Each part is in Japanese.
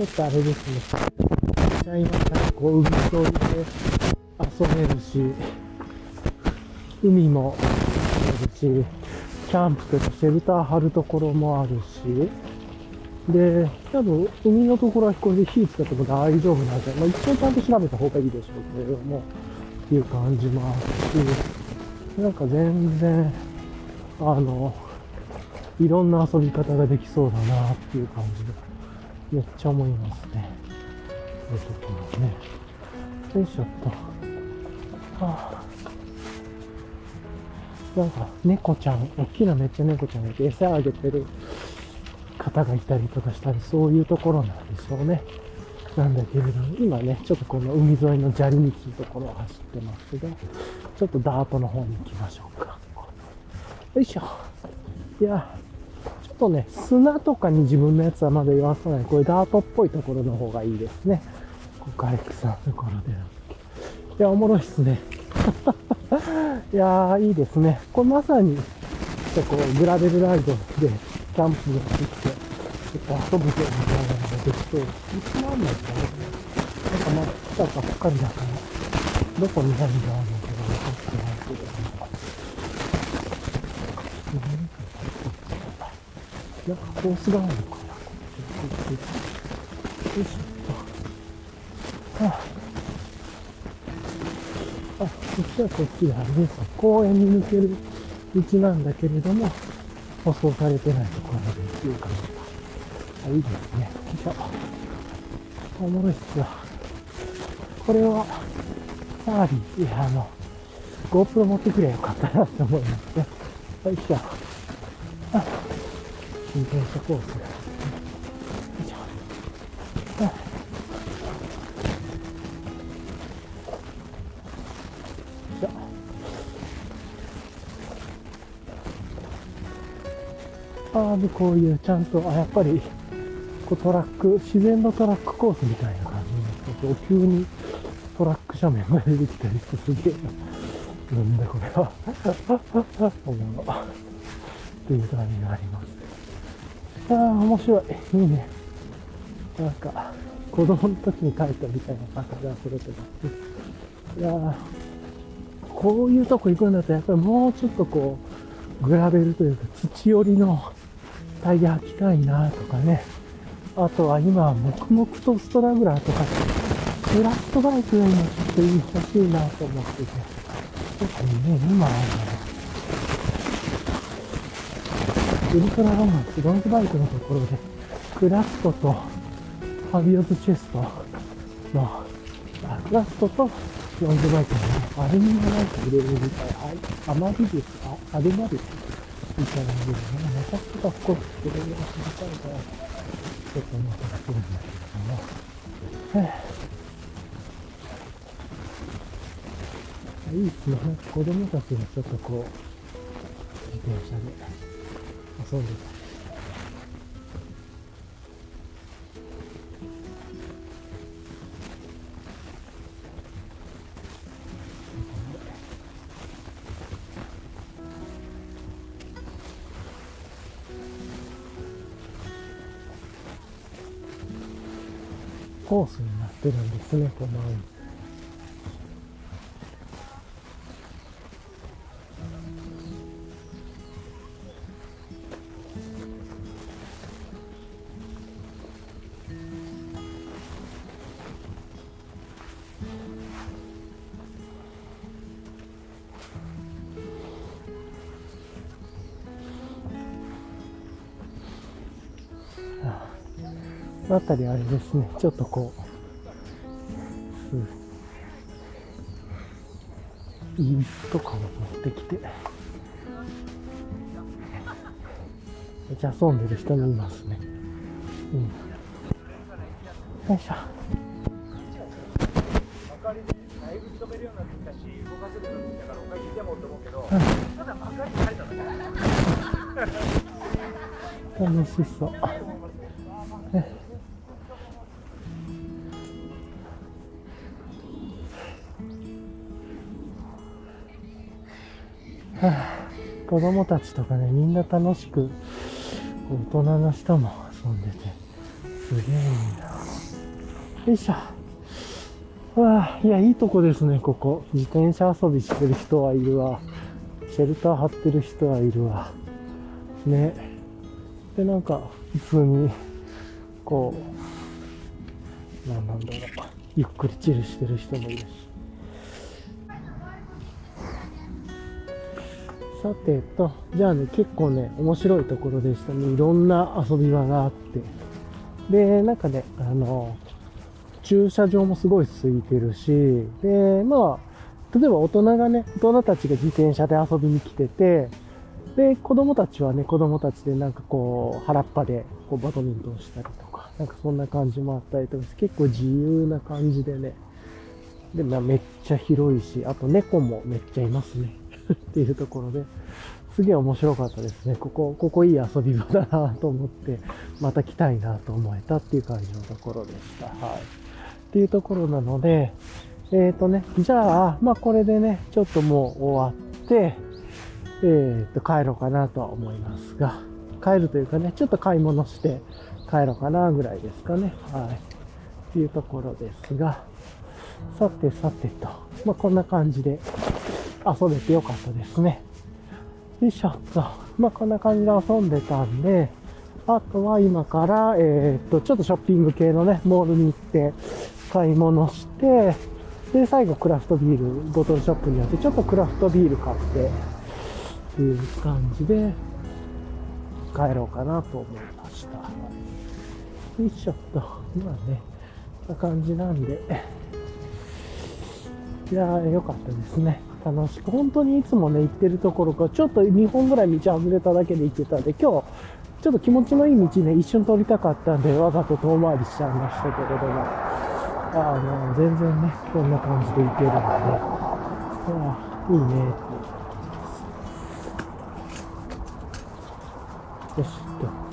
ちょっとあれですね。ちゃいましたこう、海沿いで遊べるし、海もあるし、キャンプとかシェルター張るところもあるし、で、多分、海のところはこれで火使っても大丈夫なんで、まあ一応ちゃんと調べた方がいいでしょうけれども、っていう感じもあるし、なんか全然、あの、いろんな遊び方ができそうだなっていう感じです、めっちゃ思いますね。こういうところね。よいしょっと。はあなんか、猫ちゃん、大きなめっちゃ猫ちゃんがいて餌あげてる方がいたりとかしたり、そういうところなんでしょうね。なんだけれど、今ね、ちょっとこの海沿いの砂利道のところを走ってますが、ちょっとダートの方に行きましょうか。よいしょ。いや、とね、砂とかに自分のやつはまだ言わさない。これダートっぽいところの方がいいですね。ここアレクさんのところで。いや、おもろいっすね。いやー、いいですね。これまさに、ちょっとこう、グラベルライドで、キャンプができて、ちょっと遊ぶぞみたいなのができそう。いつなんですかね。なんかまだ来たばっかりだから、どこに何があるのかが分かってないけどなんかコースがあるのかな。よいしょっと。はああ、そしたらこっちであれですよ。公園に抜ける道なんだけれども、舗装されてないところまでっていう感じが。あ、いいですね。よいしょ。おもろいっすよ。これは、サーリー、いや、あの、GoPro 持ってくればよかったなって思いますね。よいしょ。あ、自転車コース。よいしょ。ああでこういうちゃんとあやっぱりこうトラック自然のトラックコースみたいな感じになって急にトラック斜面が出てきたりしてすげえななんだこれはおもろっていう感じがありますああ面白いいいねなんか子供の時に帰ったみたいな感じがするけどいやこういうとこ行くんだったら、やっぱりもうちょっとこう、グラベルというか土寄りのタイヤ履きたいなとかね。あとは今、黙々とストラグラーとか、クラフトバイクが今ちょっと欲しいなと思ってて。特にね、今、あの、ウルトラロマンスロングバイクのところで、クラフトとファビオズチェストの、クラフトとロングバイクの、アルミのなんか入れるみたい。あ、あまりですかアルマルみたいなのでね、めちゃくちゃかっこよくて、それが知りたいから、ちょっと思ったりするんだけども。へえいいっすね。子供たちがちょっとこう、自転車で遊んでた。コースになってるんですね、このようの辺りあれですね、ちょっとこう、うん、イースとかも持ってきて、めちゃ遊んでる人もいますね。うん。よいしょ。楽しそう。子供たちとかね、みんな楽しく、大人の人も遊んでて、すげえいいな。よいしょ。わあ、いや、いいとこですね、ここ。自転車遊びしてる人はいるわ。シェルター張ってる人はいるわ。ね。で、なんか、普通に、こう、なんなんだろう。ゆっくりチルしてる人もいるし。さてと、じゃあね、結構ね、面白いところでしたね。いろんな遊び場があって。で、なんかね、あの、駐車場もすごい空いてるし、で、まあ、例えば大人がね、大人たちが自転車で遊びに来てて、で、子供たちはね、子供たちでなんかこう、原っぱでこうバドミントンしたりとか、なんかそんな感じもあったりとかして、結構自由な感じでね、で、まあめっちゃ広いし、あと猫もめっちゃいますね。っていうところで、すげえ面白かったですね。ここ、ここいい遊び場だなと思って、また来たいなと思えたっていう感じのところでした。はい。っていうところなので、えっ、ー、とね、じゃあ、まあこれでね、ちょっともう終わって、えっ、ー、と、帰ろうかなとは思いますが、帰るというかね、ちょっと買い物して帰ろうかなぐらいですかね。はい。っていうところですが、さてさてと、まあこんな感じで遊べてよかったですね。よいしょっと。まあこんな感じで遊んでたんで、あとは今から、えー、っと、ちょっとショッピング系のね、モールに行って、買い物して、で、最後クラフトビール、ボトルショップによって、ちょっとクラフトビール買って、っていう感じで、帰ろうかなと思いました。よいしょっと。まあね、こんな感じなんで、いやー、よかったですね。楽しく、本当にいつもね、行ってるところから、ちょっと2本ぐらい道外れただけで行ってたんで、今日、ちょっと気持ちのいい道ね、一瞬通りたかったんで、わざと遠回りしちゃいましたけれども、あの、全然ね、こんな感じで行けるので、いいいね、よしと。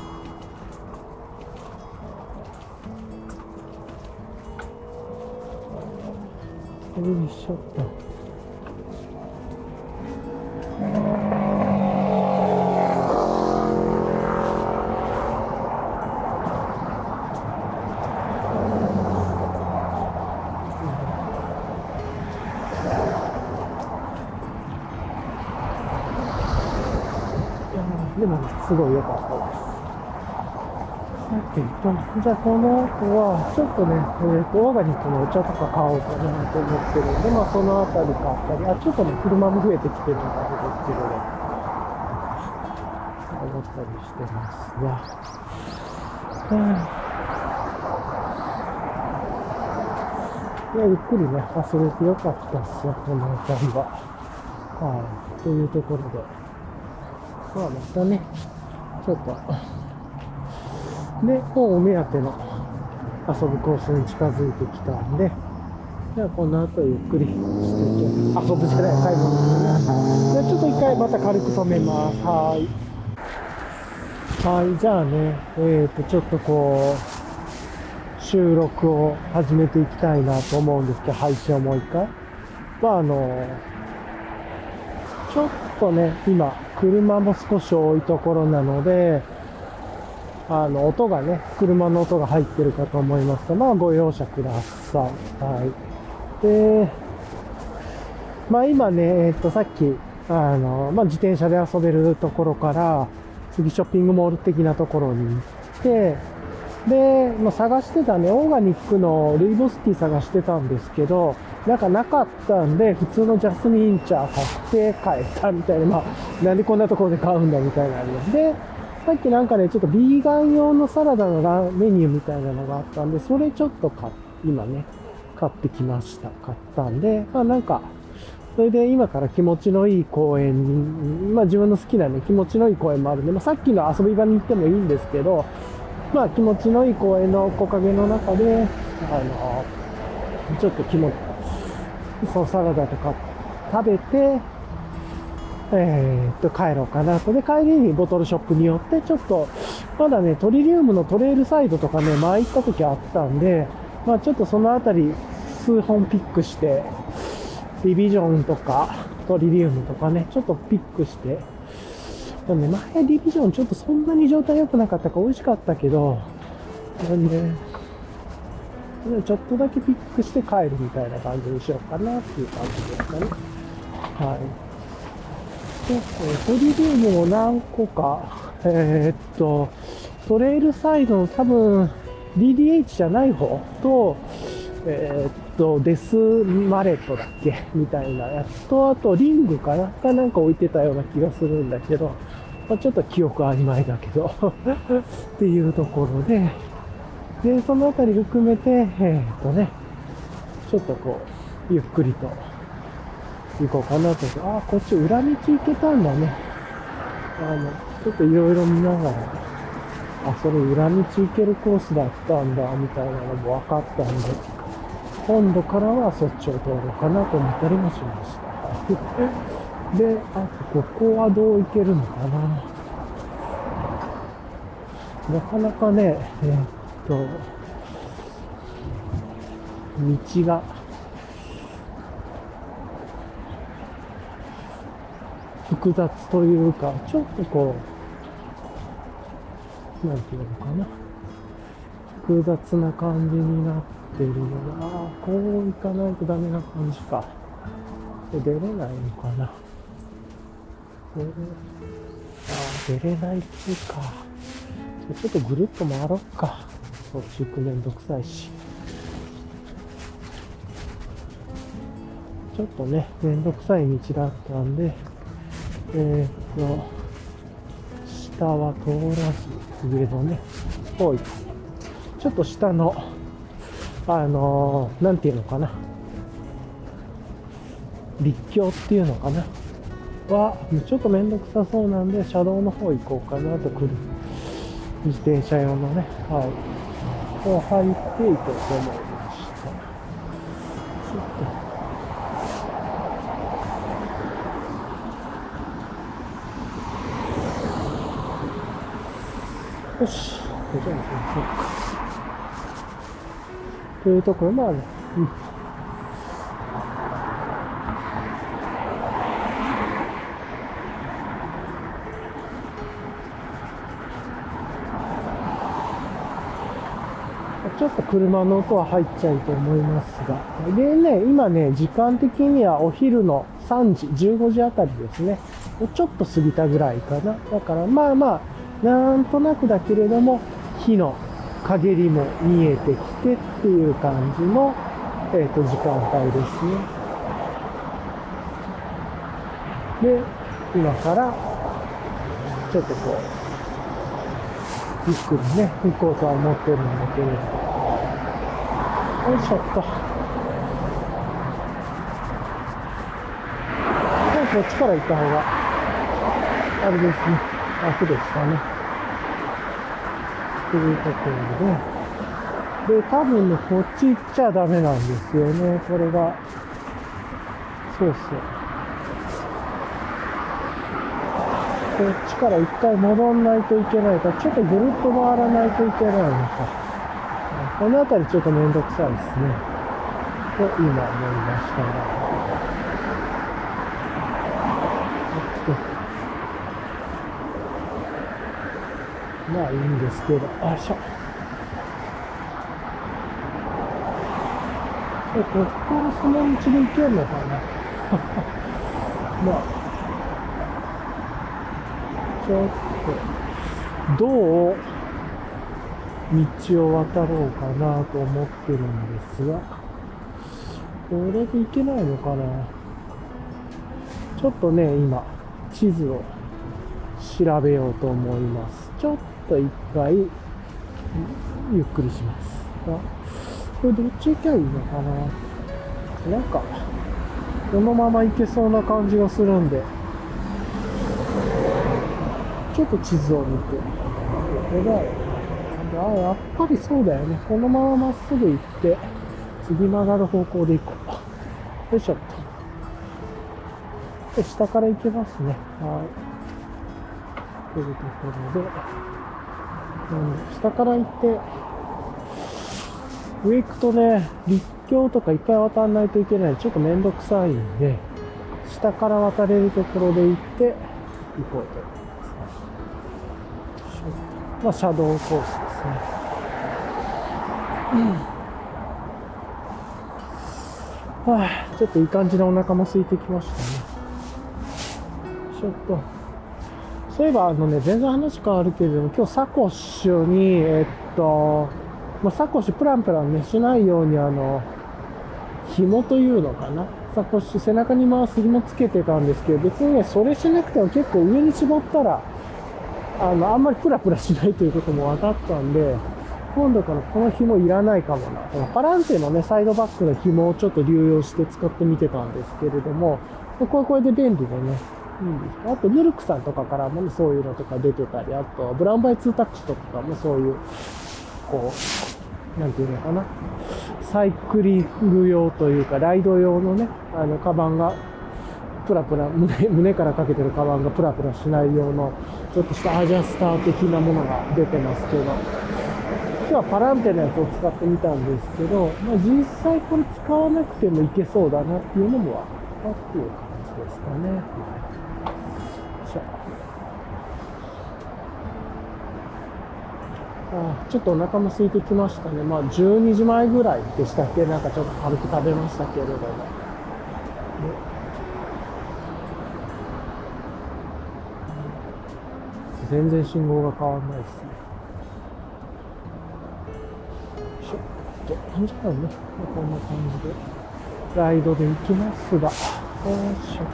よいしょっと。すごい良かったです。さてと、じゃあこの後は、ちょっとね、えっ、と、オーガニックのお茶とか買おうかなと思ってるんで、まあそのあたり買ったり、あ、ちょっとね、車も増えてきてるのがあれですけどね、思ったりしてますが、いや、ゆっくりね、遊べてよかったっすよ、この辺りは。はい、というところで。まあまたね、ちょっと。で、もうお目当ての遊ぶコースに近づいてきたんで、じゃあこの後ゆっくりして、遊ぶじゃない、買い物すね。じゃあちょっと一回また軽く止めます。はい。はい、じゃあね、えっ、ー、と、ちょっとこう、収録を始めていきたいなと思うんですけど、配信をもう一回。まああの、ちょっとね、今、車も少し多いところなので、あの、音がね、車の音が入ってるかと思いますが、まあ、ご容赦ください。はい。で、まあ今ね、えっと、さっき、あの、まあ自転車で遊べるところから、次ショッピングモール的なところに行って、で、ま、探してたね、オーガニックのルイボスティー探してたんですけど、なんかなかったんで、普通のジャスミン茶買って帰ったみたいな、まあ、なんでこんなところで買うんだみたいなのあります。で、さっきなんかね、ちょっとビーガン用のサラダのメニューみたいなのがあったんで、それちょっと買今ね、買ってきました。買ったんで、まあなんか、それで今から気持ちのいい公園に、まあ自分の好きなね、気持ちのいい公園もあるんで、まあさっきの遊び場に行ってもいいんですけど、まあ気持ちのいい公園の木陰の中で、あの、ちょっと気持ち、そうサラダとか食べて、えー、っと、帰ろうかなと。で、帰りにボトルショップによって、ちょっと、まだね、トリリウムのトレイルサイドとかね、前行った時あったんで、まあちょっとそのあたり、数本ピックして、リビジョンとか、トリリウムとかね、ちょっとピックして、でもね、前リビジョンちょっとそんなに状態良くなかったか美味しかったけど、なんで、でちょっとだけピックして帰るみたいな感じにしようかなっていう感じですかね。はい。で、えートリリウムも何個か、えーっと、トレイルサイドの多分 DDH じゃない方と、えーっと、デスマレットだっけ？みたいなやつと、あとリングかな？かなんか置いてたような気がするんだけど、まあ、ちょっと記憶曖昧だけど、っていうところで、で、そのあたり含めて、えーっとね、ちょっとこう、ゆっくりと行こうかなと。あ、こっち裏道行けたんだね。あの、ちょっといろいろ見ながら、あ、それ裏道行けるコースだったんだ、みたいなのも分かったんで、今度からはそっちを通ろうかなと思ったりもしました。で、あとここはどう行けるのかな。なかなかね、えーっと、道が、複雑というか、ちょっとこう、なんていうのかな。複雑な感じになってるのが、ああ、こう行かないとダメな感じか。で出れないのかな。これああ、出れないっていうか。ちょっとぐるっと回ろっか。そっち行くめんどくさいし。ちょっとね、めんどくさい道だったんで、えーっと、下は通らず、上のね、方行く。ちょっと下の、あのーていうのかな。立教っていうのかな。は、ちょっとめんどくさそうなんで、車道の方行こうかなと来る。自転車用のね、はい。こう入っていこうと思いました。ちょっとよし。じゃあ行きましょうか。というところもある、うん。ちょっと車の音は入っちゃうと思いますが。でね、今ね、時間的にはお昼の3時、15時あたりですね。ちょっと過ぎたぐらいかな。だからまあまあ、なんとなくだけれども、火の陰りも見えてきてっていう感じの、えっ、と、時間帯ですね。で、今から、ちょっとこう、ゆっくりね、行こうとは思ってるんだけれど。よいしょっと。こっちから行った方が、あれですね、楽でしたね。というころで。で、多分ね、こっち行っちゃダメなんですよね、これが。そうそう。こっちから一回戻んないといけないから、ちょっとぐるっと回らないといけないのか。この辺りちょっとめんどくさいですね。と今思いましたが。まあいいんですけど、よいしょ。え、こっからその道で行けるのかな まあ、ちょっと、どう道を渡ろうかなと思ってるんですが、これで行けないのかな？ちょっとね、今、地図を調べようと思います。ちょっと一回、ゆっくりします。あこれどっち行きゃいいのかな？なんか、このまま行けそうな感じがするんで、ちょっと地図を見て、ここだよ。あ、やっぱりそうだよね。このまままっすぐ行って、次曲がる方向で行こう。よいしょっと。で、下から行けますね。はい。というところで、うん、下から行って、上行くとね、立教とかいっぱい渡らないといけない。ちょっとめんどくさいんで、下から渡れるところで行って、行こうと思います。まあ、シャドウコースですね。はあ、ちょっといい感じのお腹も空いてきましたね。ちょっと。そういえば、あのね、全然話変わるけれども、今日サコッシュに、えっと、まあ、サコッシュプランプランね、しないように、あの、紐というのかな。サコッシュ背中に回す紐つけてたんですけど、別にね、それしなくても結構上に絞ったら、あの、あんまりプラプラしないということも分かったんで、今度からこの紐いらないかもな。このパランテのね、サイドバックの紐をちょっと流用して使ってみてたんですけれども、これこれで便利でね、いいんですあと、ヌルクさんとかからもね、そういうのとか出てたり、あと、ブランバイツータックスとかもそういう、こう、なんていうのかな？サイクリング用というか、ライド用のね、あの、カバンが、プラプラ、胸、胸からかけてるカバンがプラプラしない用の、ちょっとしたアジャスター的なものが出てますけど、今日はパランテのやつを使ってみたんですけど、まあ、実際これ使わなくてもいけそうだなっていうのも分かったっていう感じですかね。よいあちょっとお腹も空いてきましたね。まあ12時前ぐらいでしたっけ？なんかちょっと軽く食べましたけれども。全然信号が変わんないですね。よいしょ。じゃあ、じゃあね、こんな感じで、ライドで行きますが、よいしょっと。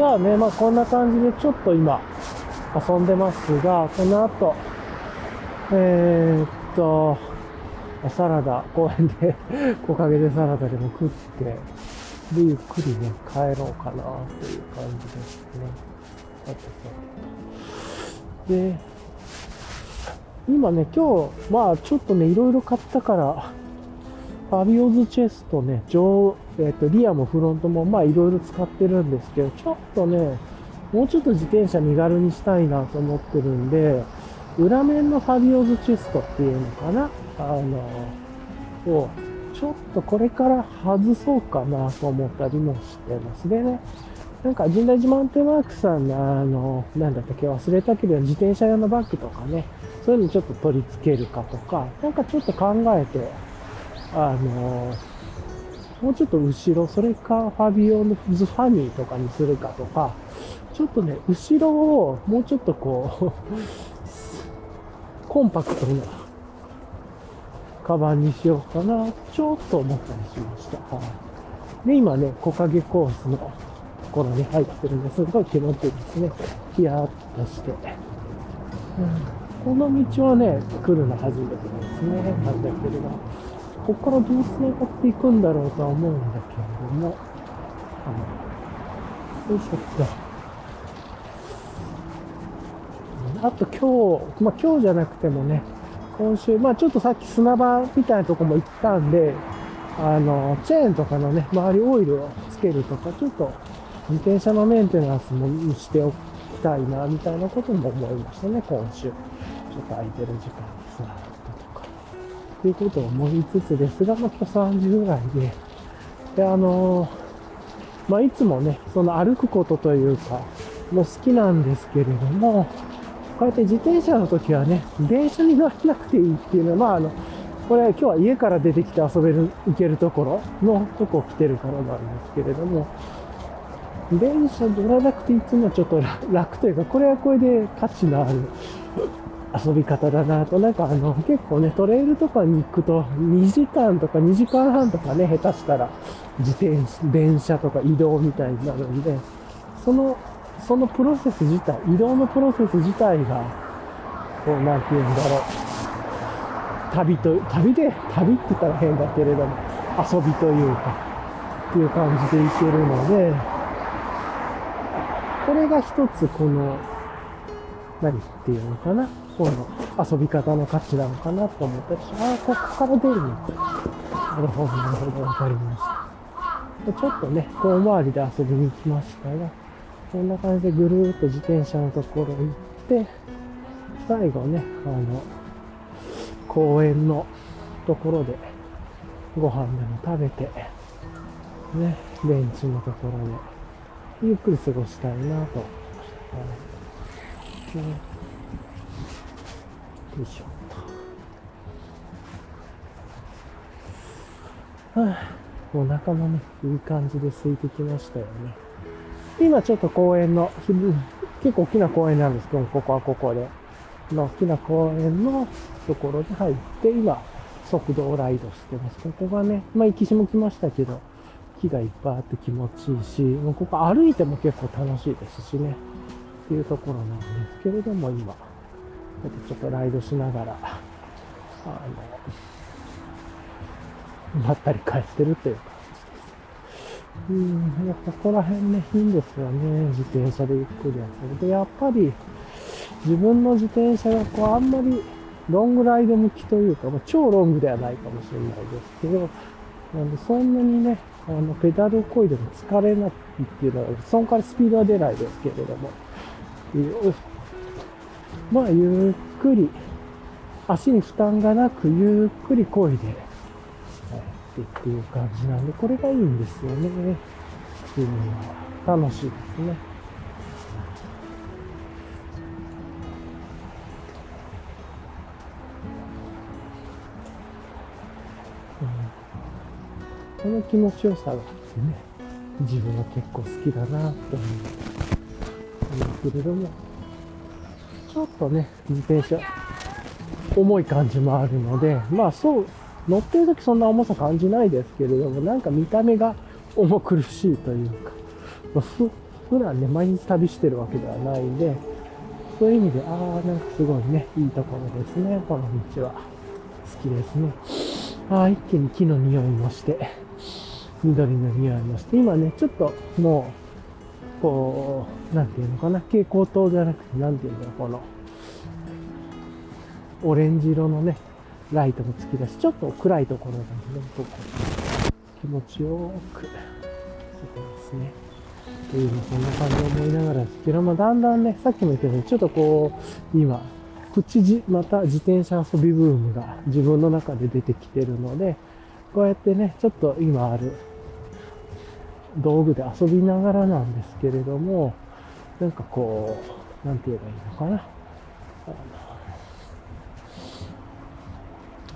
じゃあね、まあこんな感じでちょっと今遊んでますが、この後、えー、っと、サラダ、公園で 木陰でサラダでも食って、で、ゆっくりね、帰ろうかなという感じですね。さてさて。で、今ね、今日、まあちょっとね、いろいろ買ったから、ファビオズチェストね、上、えっ、と、リアもフロントも、まあいろいろ使ってるんですけど、ちょっとね、もうちょっと自転車身軽にしたいなと思ってるんで、裏面のファビオズチェストっていうのかな？あの、を、ちょっとこれから外そうかなと思ったりもしてます。でね、なんか、神代寺マウンテンワークさんの、あの、なんだったっけ？忘れたけど、自転車用のバッグとかね、そういうのちょっと取り付けるかとか、なんかちょっと考えて、あの、もうちょっと後ろ、それかファビオのズファニーとかにするかとか、ちょっとね、後ろをもうちょっとこう、コンパクトなカバンにしようかな、ちょっと思ったりしました。はい。で、今ね、木陰コースのところに入ってるんですごい気持ちいいですね。ヒヤーっとして。うん、この道はね、来るの初めてですね。なんだけれど。ここからどう繋がっていくんだろうとは思うんだけれども。はい。よいしょっと。あと今日、まあ今日じゃなくてもね、今週、まあちょっとさっき砂場みたいなとこも行ったんで、あの、チェーンとかのね、周りオイルをつけるとか、ちょっと自転車のメンテナンスもしておきたいな、みたいなことも思いましたね、今週。ちょっと空いてる時間。というと思いつつですが、まあ今日3時ぐらいで、で、あのまあいつもね、その歩くことというか、もう好きなんですけれども、こうやって自転車の時はね、電車に乗らなくていいっていうのは、まああの、これ今日は家から出てきて遊べる、行けるところのとこ来てるからなんですけれども、電車乗らなくていいっていうのはちょっと楽というか、これはこれで価値のある遊び方だなと、なんかあの、結構ね、トレイルとかに行くと、2時間とか2時間半とかね、下手したら、自転車、電車とか移動みたいになるんで、その、そのプロセス自体、移動のプロセス自体が、こう、なんて言うんだろう。旅と、旅で、旅って言ったら変だけれども、遊びというか、っていう感じで行けるので、これが一つこの、何っていうのかな？この遊び方の価値なのかなと思ったりしああ、ここから出るのか。なるほど、なるほど、わかりました。ちょっとね、遠回りで遊びに行きましたが、こんな感じでぐるーっと自転車のところ行って、最後ね、あの、公園のところで、ご飯でも食べて、ね、ベンチのところで、ゆっくり過ごしたいなと思いました。ねよいしょ。はあ、お腹もね、いい感じで空いてきましたよね。今ちょっと公園の、結構大きな公園なんですけど、ここはここで。の大きな公園のところに入って、今、速度をライドしてます。ここがね、まあ、行きしも来ましたけど、木がいっぱいあって気持ちいいし、もうここ歩いても結構楽しいですしね、っていうところなんですけれども、今、ちょっとライドしながら、あの、まったり帰ってるという感じです。うん、やっぱここら辺ね、いいんですよね。自転車でゆっくり遊ぶ。で、やっぱり、自分の自転車がこう、あんまりロングライド向きというか、まあ、超ロングではないかもしれないですけど、なんでそんなにね、あの、ペダルをこいでも疲れないっていうのは、その代わりスピードは出ないですけれども、まあ、ゆっくり、足に負担がなく、ゆっくりこいで、ってっていう感じなんで、これがいいんですよね。っていうのは楽しいですね。この気持ちよさがあってね、自分は結構好きだなって思うんですけれども、ちょっとね、自転車、重い感じもあるので、まあそう、乗ってる時そんな重さ感じないですけれども、なんか見た目が重苦しいというか、まあ、普段ね、毎日旅してるわけではないんで、そういう意味で、ああ、なんかすごいね、いいところですね、この道は。好きですね。ああ、一気に木の匂いもして、緑の匂いもして、今ね、ちょっともう、こう、なんていうのかな、蛍光灯じゃなくて、なんていうんだろう、この、オレンジ色のね、ライトもつき出し、ちょっと暗いところなんでね、ここ気持ちよく、そこですね。っていうの、そんな感じで思いながらですけど、まあ、だんだんね、さっきも言ったように、ちょっとこう、今、プチじ、また自転車遊びブームが自分の中で出てきてるので、こうやってね、ちょっと今ある道具で遊びながらなんですけれども、なんかこう、なんて言えばいいのかな。あ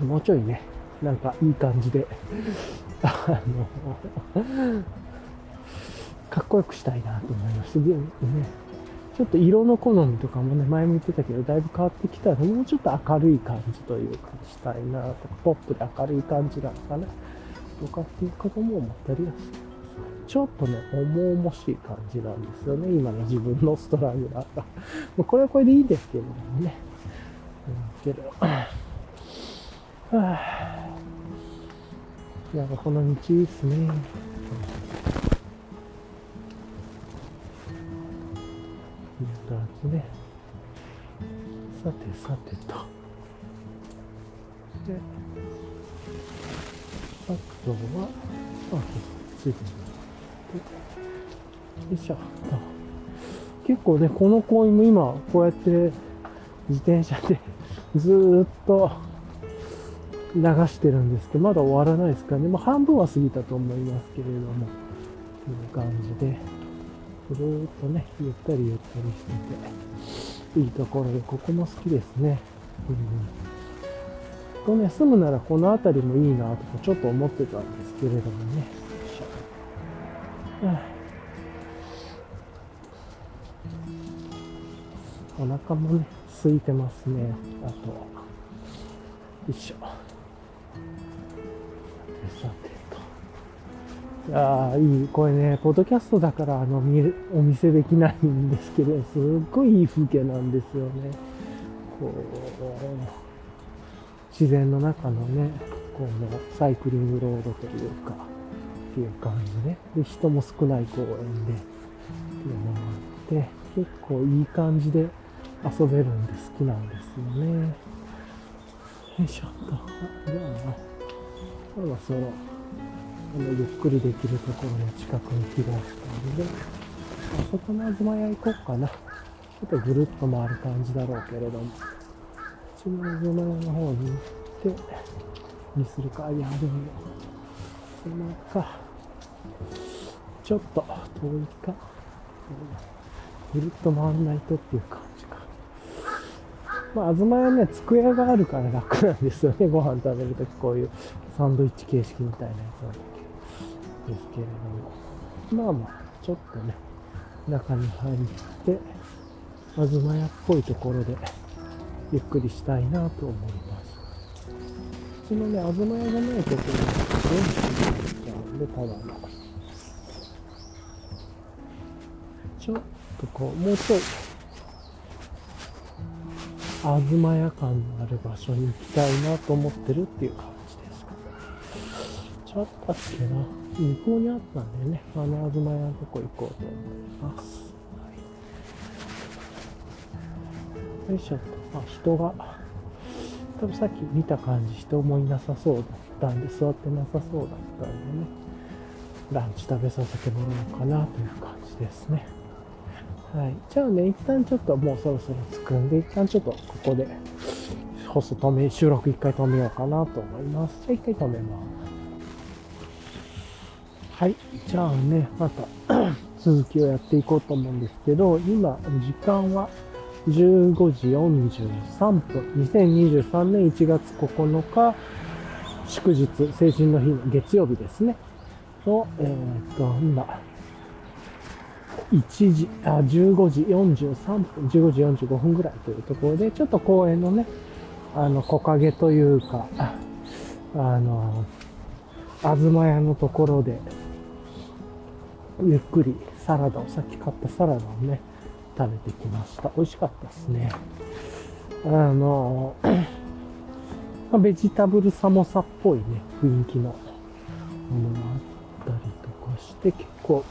のもうちょいね、なんかいい感じで、あの、かっこよくしたいなと思います。ね、ちょっと色の好みとかもね、前も言ってたけど、だいぶ変わってきたら、もうちょっと明るい感じというか、したいなとか、ポップで明るい感じなのかな、とかっていうことも思ったりはして。ちょっとね、重々しい感じなんですよね、今の自分のストラグラーが。もうこれはこれでいいですけどもね。うん、けど、はぁ、なんかこの道いいっすね。いう感じね。さてさてと。で、あとは、あ、ついてる。よいしょ。結構ね、この公園も今、こうやって自転車でずっと流してるんですけど、まだ終わらないですかね。まあ、半分は過ぎたと思いますけれども、という感じで、ずーっとね、ゆったりゆったりしてて、いいところで、ここも好きですね。うん。とね、住むならこの辺りもいいなとかちょっと思ってたんですけれどもね。よいしょお腹もね、空いてますね。あと、よいしょ。さてさてと。いやー、いい。これね、ポッドキャストだから、あの、見え、お見せできないんですけど、すっごいいい風景なんですよね。こう、自然の中のね、このサイクリングロードというか、っていう感じで、で、人も少ない公園で、っていうのがあって、結構いい感じで遊べるんで好きなんですよね。よいしょっと。じゃあ、そろそろ、あの、ゆっくりできるところの近くに来ましたので、あそこの東屋行こうかな。ちょっとぐるっと回る感じだろうけれども、うちの東屋の方に行って、にするか。いや、でも、そのか。ちょっと遠いか。ぐるっと回らないとっていうか。まあ、東屋ね、机があるから楽なんですよね。ご飯食べるときこういうサンドイッチ形式みたいなやつなんですけれども。まあまあ、ちょっとね、中に入って、東屋っぽいところでゆっくりしたいなと思います。うちのね、東屋じゃないところに電気が入っちゃうんで、ただの。ちょっとこう、もうちょい、東屋感のある場所に行きたいなと思ってるっていう感じですかね。ちょっとっけな。向こうにあったんでね、あの東屋のとこ行こうと思います。よいしょっと。あ、人が、多分さっき見た感じ人もいなさそうだったんで、座ってなさそうだったんでね、ランチ食べさせてもらおうかなという感じですね。はい。じゃあね、一旦ちょっともうそろそろ着くんで、一旦ちょっとここで、放送止め、収録一回止めようかなと思います。じゃあ一回止めます。はい。じゃあね、また 続きをやっていこうと思うんですけど、今、時間は15時43分、2023年1月9日、祝日、成人の日の月曜日ですね。の、えーと、今、1時、あ、15時43分、15時45分ぐらいというところで、ちょっと公園のね、あの、木陰というか、ああの、東屋のところで、ゆっくりサラダを、さっき買ったサラダをね、食べてきました。美味しかったですね。あの、ベジタブルサモサっぽいね、雰囲気のものがあったりとかして、結構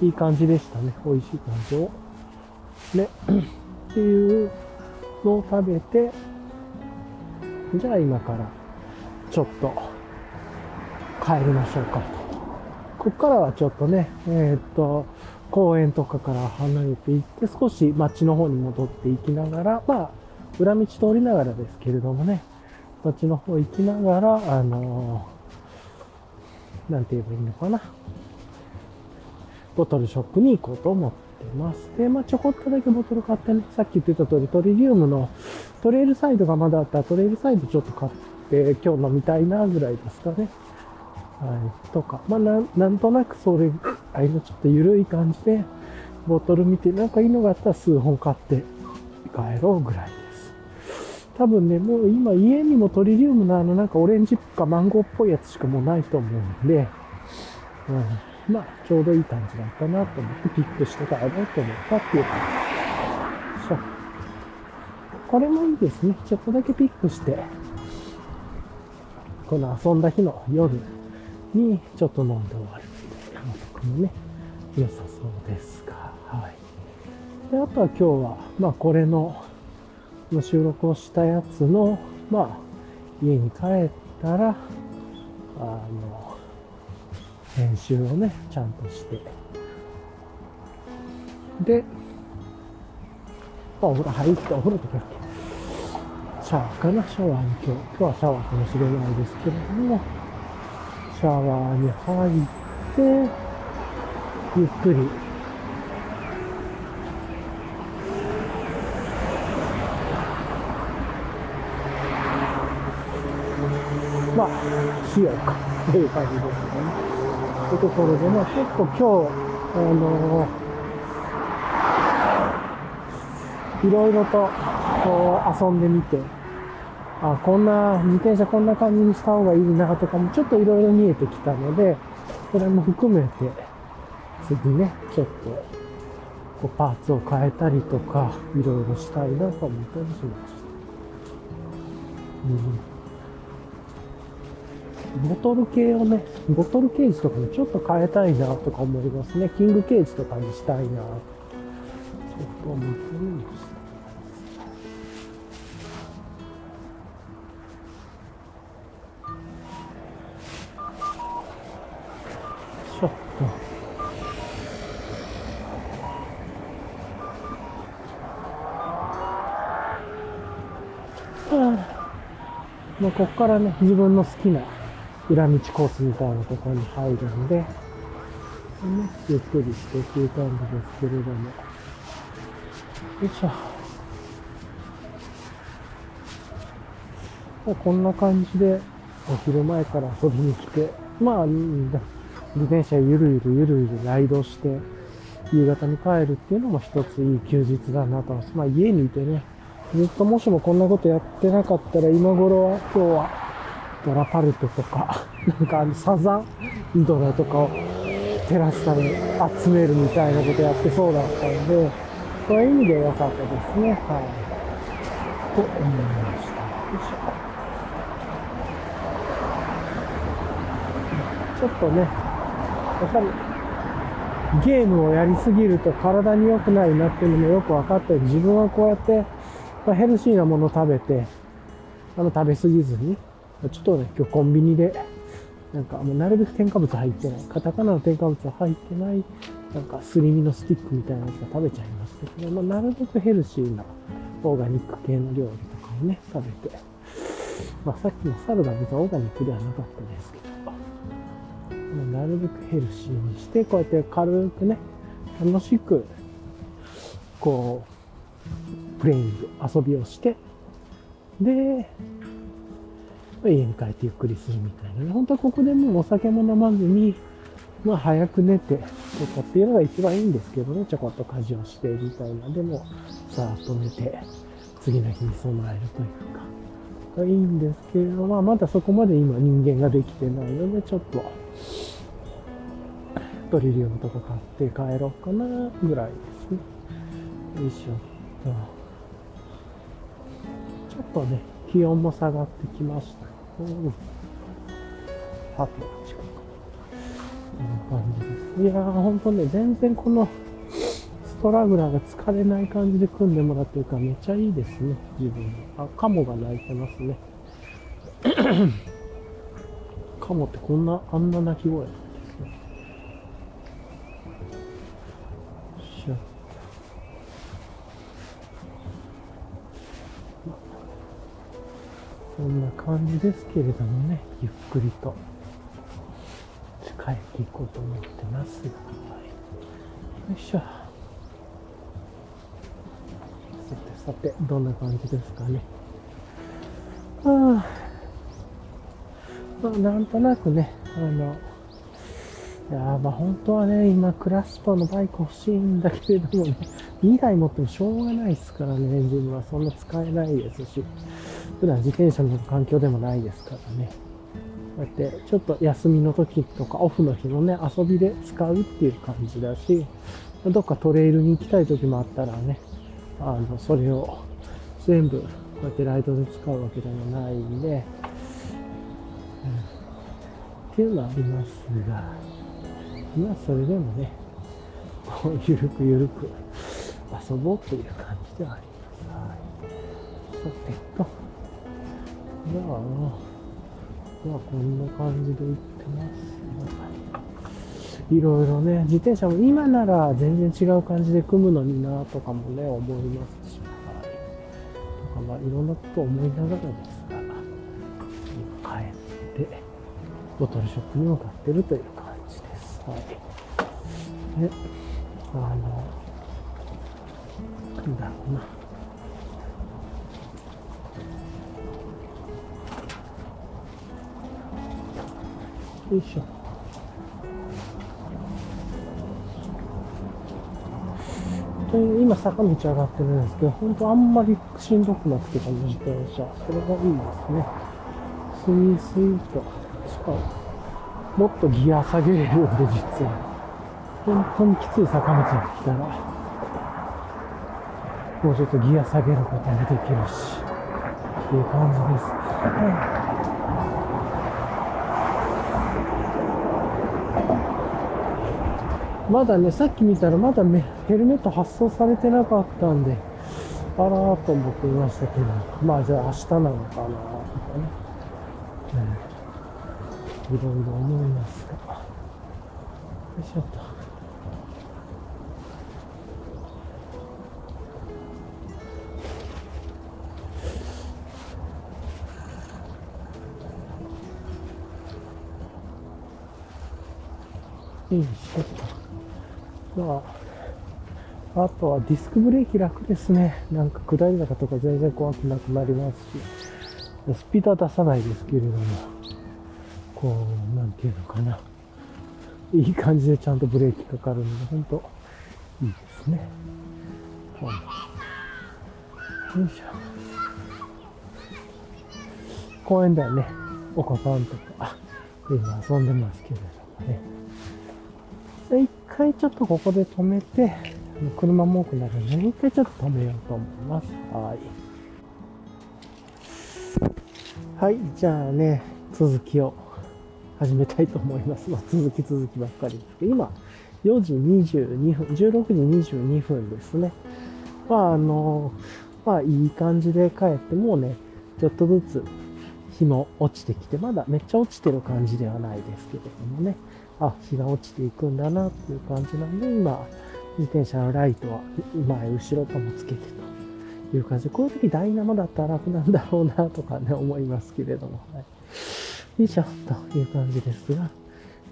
いい感じでしたね。美味しい感じを。ね、っていうのを食べて、じゃあ今からちょっと帰りましょうかと。ここからはちょっとね、えーっと、公園とかから離れていって、少し街の方に戻っていきながら、まあ、裏道通りながらですけれどもね、街の方行きながら、あのーなんて言えばいいのかな。ボトルショップに行こうと思ってます。で、まあ、ちょこっとだけボトル買ってね、さっき言ってた通り、トリリウムのトレイルサイドがまだあったら、トレイルサイドちょっと買って、今日飲みたいなぐらいですかね。はい。とか、まあ、なんなんとなくそれ、ああいのちょっと緩い感じで、ボトル見て、なんかいいのがあったら数本買って帰ろうぐらいです。多分ね、もう今家にもトリリウムのあのなんかオレンジかマンゴーっぽいやつしかもうないと思うんで、うん、まあちょうどいい感じだったなと思ってピックして帰ろうと思ったっていう感じです。そうこれもいいですね。ちょっとだけピックして、この遊んだ日の夜にちょっと飲んで終わるみたいなのとかもね、良さそうですが、はい。で、あとは今日は、まあこれの、の収録をしたやつの、まあ、家に帰ったら、あの、編集をね、ちゃんとして、で、お風呂入って、お風呂とか。シャワーかなシャワーに今日、今日はシャワーかもしれないですけれども、シャワーに入って、ゆっくり。まあ、しようか。という感じですね。というところで、まあ結構今日、あのいろいろとこう遊んでみて、あ、こんな、自転車こんな感じにした方がいいなとかもちょっといろいろ見えてきたので、それも含めて、次ね、ちょっと、こうパーツを変えたりとか、いろいろしたいなと思ったりしました。うん、ボトル系をね、ボトルケージとかもちょっと変えたいなとか思いますね。キングケージとかにしたいなちょっと思ったりもした。ちょっと。まあ、ここからね、自分の好きな裏道コースみたいなところに入るんで、ゆっくりしてっていう感じですけれども。よいしょ。まあ、こんな感じで、お昼前から遊びに来て、まあ、自転車ゆるゆるゆるゆるライドして、夕方に帰るっていうのも一ついい休日だなとます。まあ家にいてね、ずっともしもこんなことやってなかったら今頃は今日はドラパルトとか、なんかあのサザンドラとかをテラスさんに集めるみたいなことやってそうだったんで、そういう意味で良かったですね。はい。と思いました。よいしょ。ちょっとね、やっぱりゲームをやりすぎると体に良くないなっていうのもよく分かって。自分はこうやって、ヘルシーなものを食べて、あの食べ過ぎずに、ちょっとね、今日コンビニで、なんかもうなるべく添加物入ってない、カタカナの添加物は入ってない、なんかすり身のスティックみたいなやつが食べちゃいましたけど、まあ、なるべくヘルシーなオーガニック系の料理とかをね、食べて、まあ、さっきのサラダ別にオーガニックではなかったですけど、まあなるべくヘルシーにして、こうやって軽くね、楽しく、こう、プレイング、遊びをして、で、家に帰ってゆっくりするみたいな。本当はここでもうお酒も飲まずに、まあ早く寝てとかっていうのが一番いいんですけどね、ちょこっと家事をしてみたいな。でも、さーっと寝て、次の日に備えるというか、いいんですけれど、まあまだそこまで今人間ができてないので、ちょっと、トリリウムとか買って帰ろうかな、ぐらいですね。よいしょっと。ちょっとね、気温も下がってきました。うん。さて、近く。こんな感じです。いやー、ほんとね、全然この、ストラグラーが疲れない感じで組んでもらってるからめっちゃいいですね、自分あ、カモが鳴いてますね。カモってこんな、あんな鳴き声こんな感じですけれどもね、ゆっくりと帰っていこうと思ってます、はい、よいしょ。さてさて、どんな感じですかね。はあ、まあ、なんとなくね、あの、いやーまあ本当はね、今クラスパのバイク欲しいんだけれどもね、2台持ってもしょうがないですからね、自分は。そんな使えないですし、普段自転車の環境でもないですからね。こうやってちょっと休みの時とかオフの日のね、遊びで使うっていう感じだし、どっかトレイルに行きたい時もあったらね、あの、それを全部こうやってライトで使うわけでもないんで、うん、っていうのはありますが、まあそれでもね、こうゆるくゆるく遊ぼうという感じではあります。はい。さてと、じゃあ、まあこんな感じで行ってますが、いろいろね、自転車も今なら全然違う感じで組むのになとかもね、思いますし、はい。なんかまあいろんなことを思いながらですが、今帰って、ボトルショップに向かってるという感じです。はい。で、あの、なんだろうな。よいしょ。で今坂道上がってるんですけど、本当あんまりしんどくなくて、この自転車。それがいいですね。スイスイと。しかも、もっとギア下げれるんで、実は。本当にきつい坂道が来たら、もうちょっとギア下げることもできるし、っていう感じです。まだね、さっき見たらまだヘルメット発送されてなかったんで、あらーと思っていましたけど、まあじゃあ明日なのかなとかね、いろいろ思いますが。よいしょっと。よいしょっと。まあ、とはディスクブレーキ楽ですね。なんか下り坂とか全然怖くなくなりますし、スピードは出さないですけれども、こう、なんていうのかな。いい感じでちゃんとブレーキかかるので、ほんといいですね。よいしょ。公園ではね、お子さんとか、今遊んでますけれどもね。で一回ちょっとここで止めて、車も多くなるので、一回ちょっと止めようと思います。はい。はい、じゃあね、続きを始めたいと思います。まあ、続き続きばっかりですけど、今、4時22分、16時22分ですね。まあ、あの、まあ、いい感じで帰って、もうね、ちょっとずつ日も落ちてきて、まだめっちゃ落ちてる感じではないですけれどもね、あ、日が落ちていくんだなっていう感じなんで、今、自転車のライトは前、後ろともつけてという感じで、こういう時ダイナモだったら楽なんだろうなとかね、思いますけれども、はい。よいしょ、という感じですが、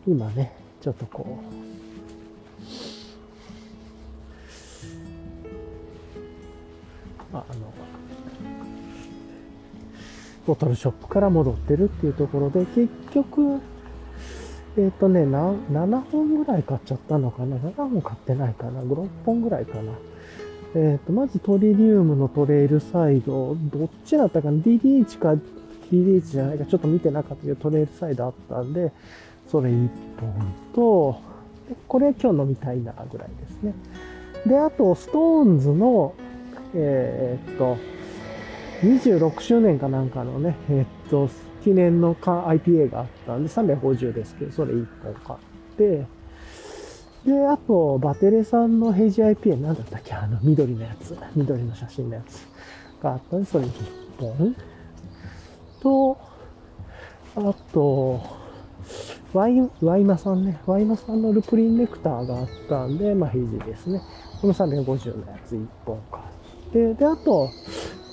今ね、ちょっとこう、あの、ボトルショップから戻ってるっていうところで、結局、えっ、ー、とね、7本ぐらい買っちゃったのかな ?7 本買ってないかな ?5、6本ぐらいかな？えっ、ー、と、まずトリリウムのトレイルサイド、どっちだったかな ?DDH か DDH じゃないか、ちょっと見てなかったけど、トレイルサイドあったんで、それ1本と、これ今日飲みたいなぐらいですね。で、あと、ストーンズの、えー、っと、26周年かなんかのね、えー、っと、記念の IPA があったんで、350ですけど、それ1本買って、で、あと、バテレさんのヘイジ IPA、なんだったっけ？あの、緑のやつ。緑の写真のやつがあったんで、それ1本。と、あと、ワイ、ワイマさんね。ワイマさんのルプリンネクターがあったんで、まあ、ヘイジですね。この350のやつ1本買って、で、あと、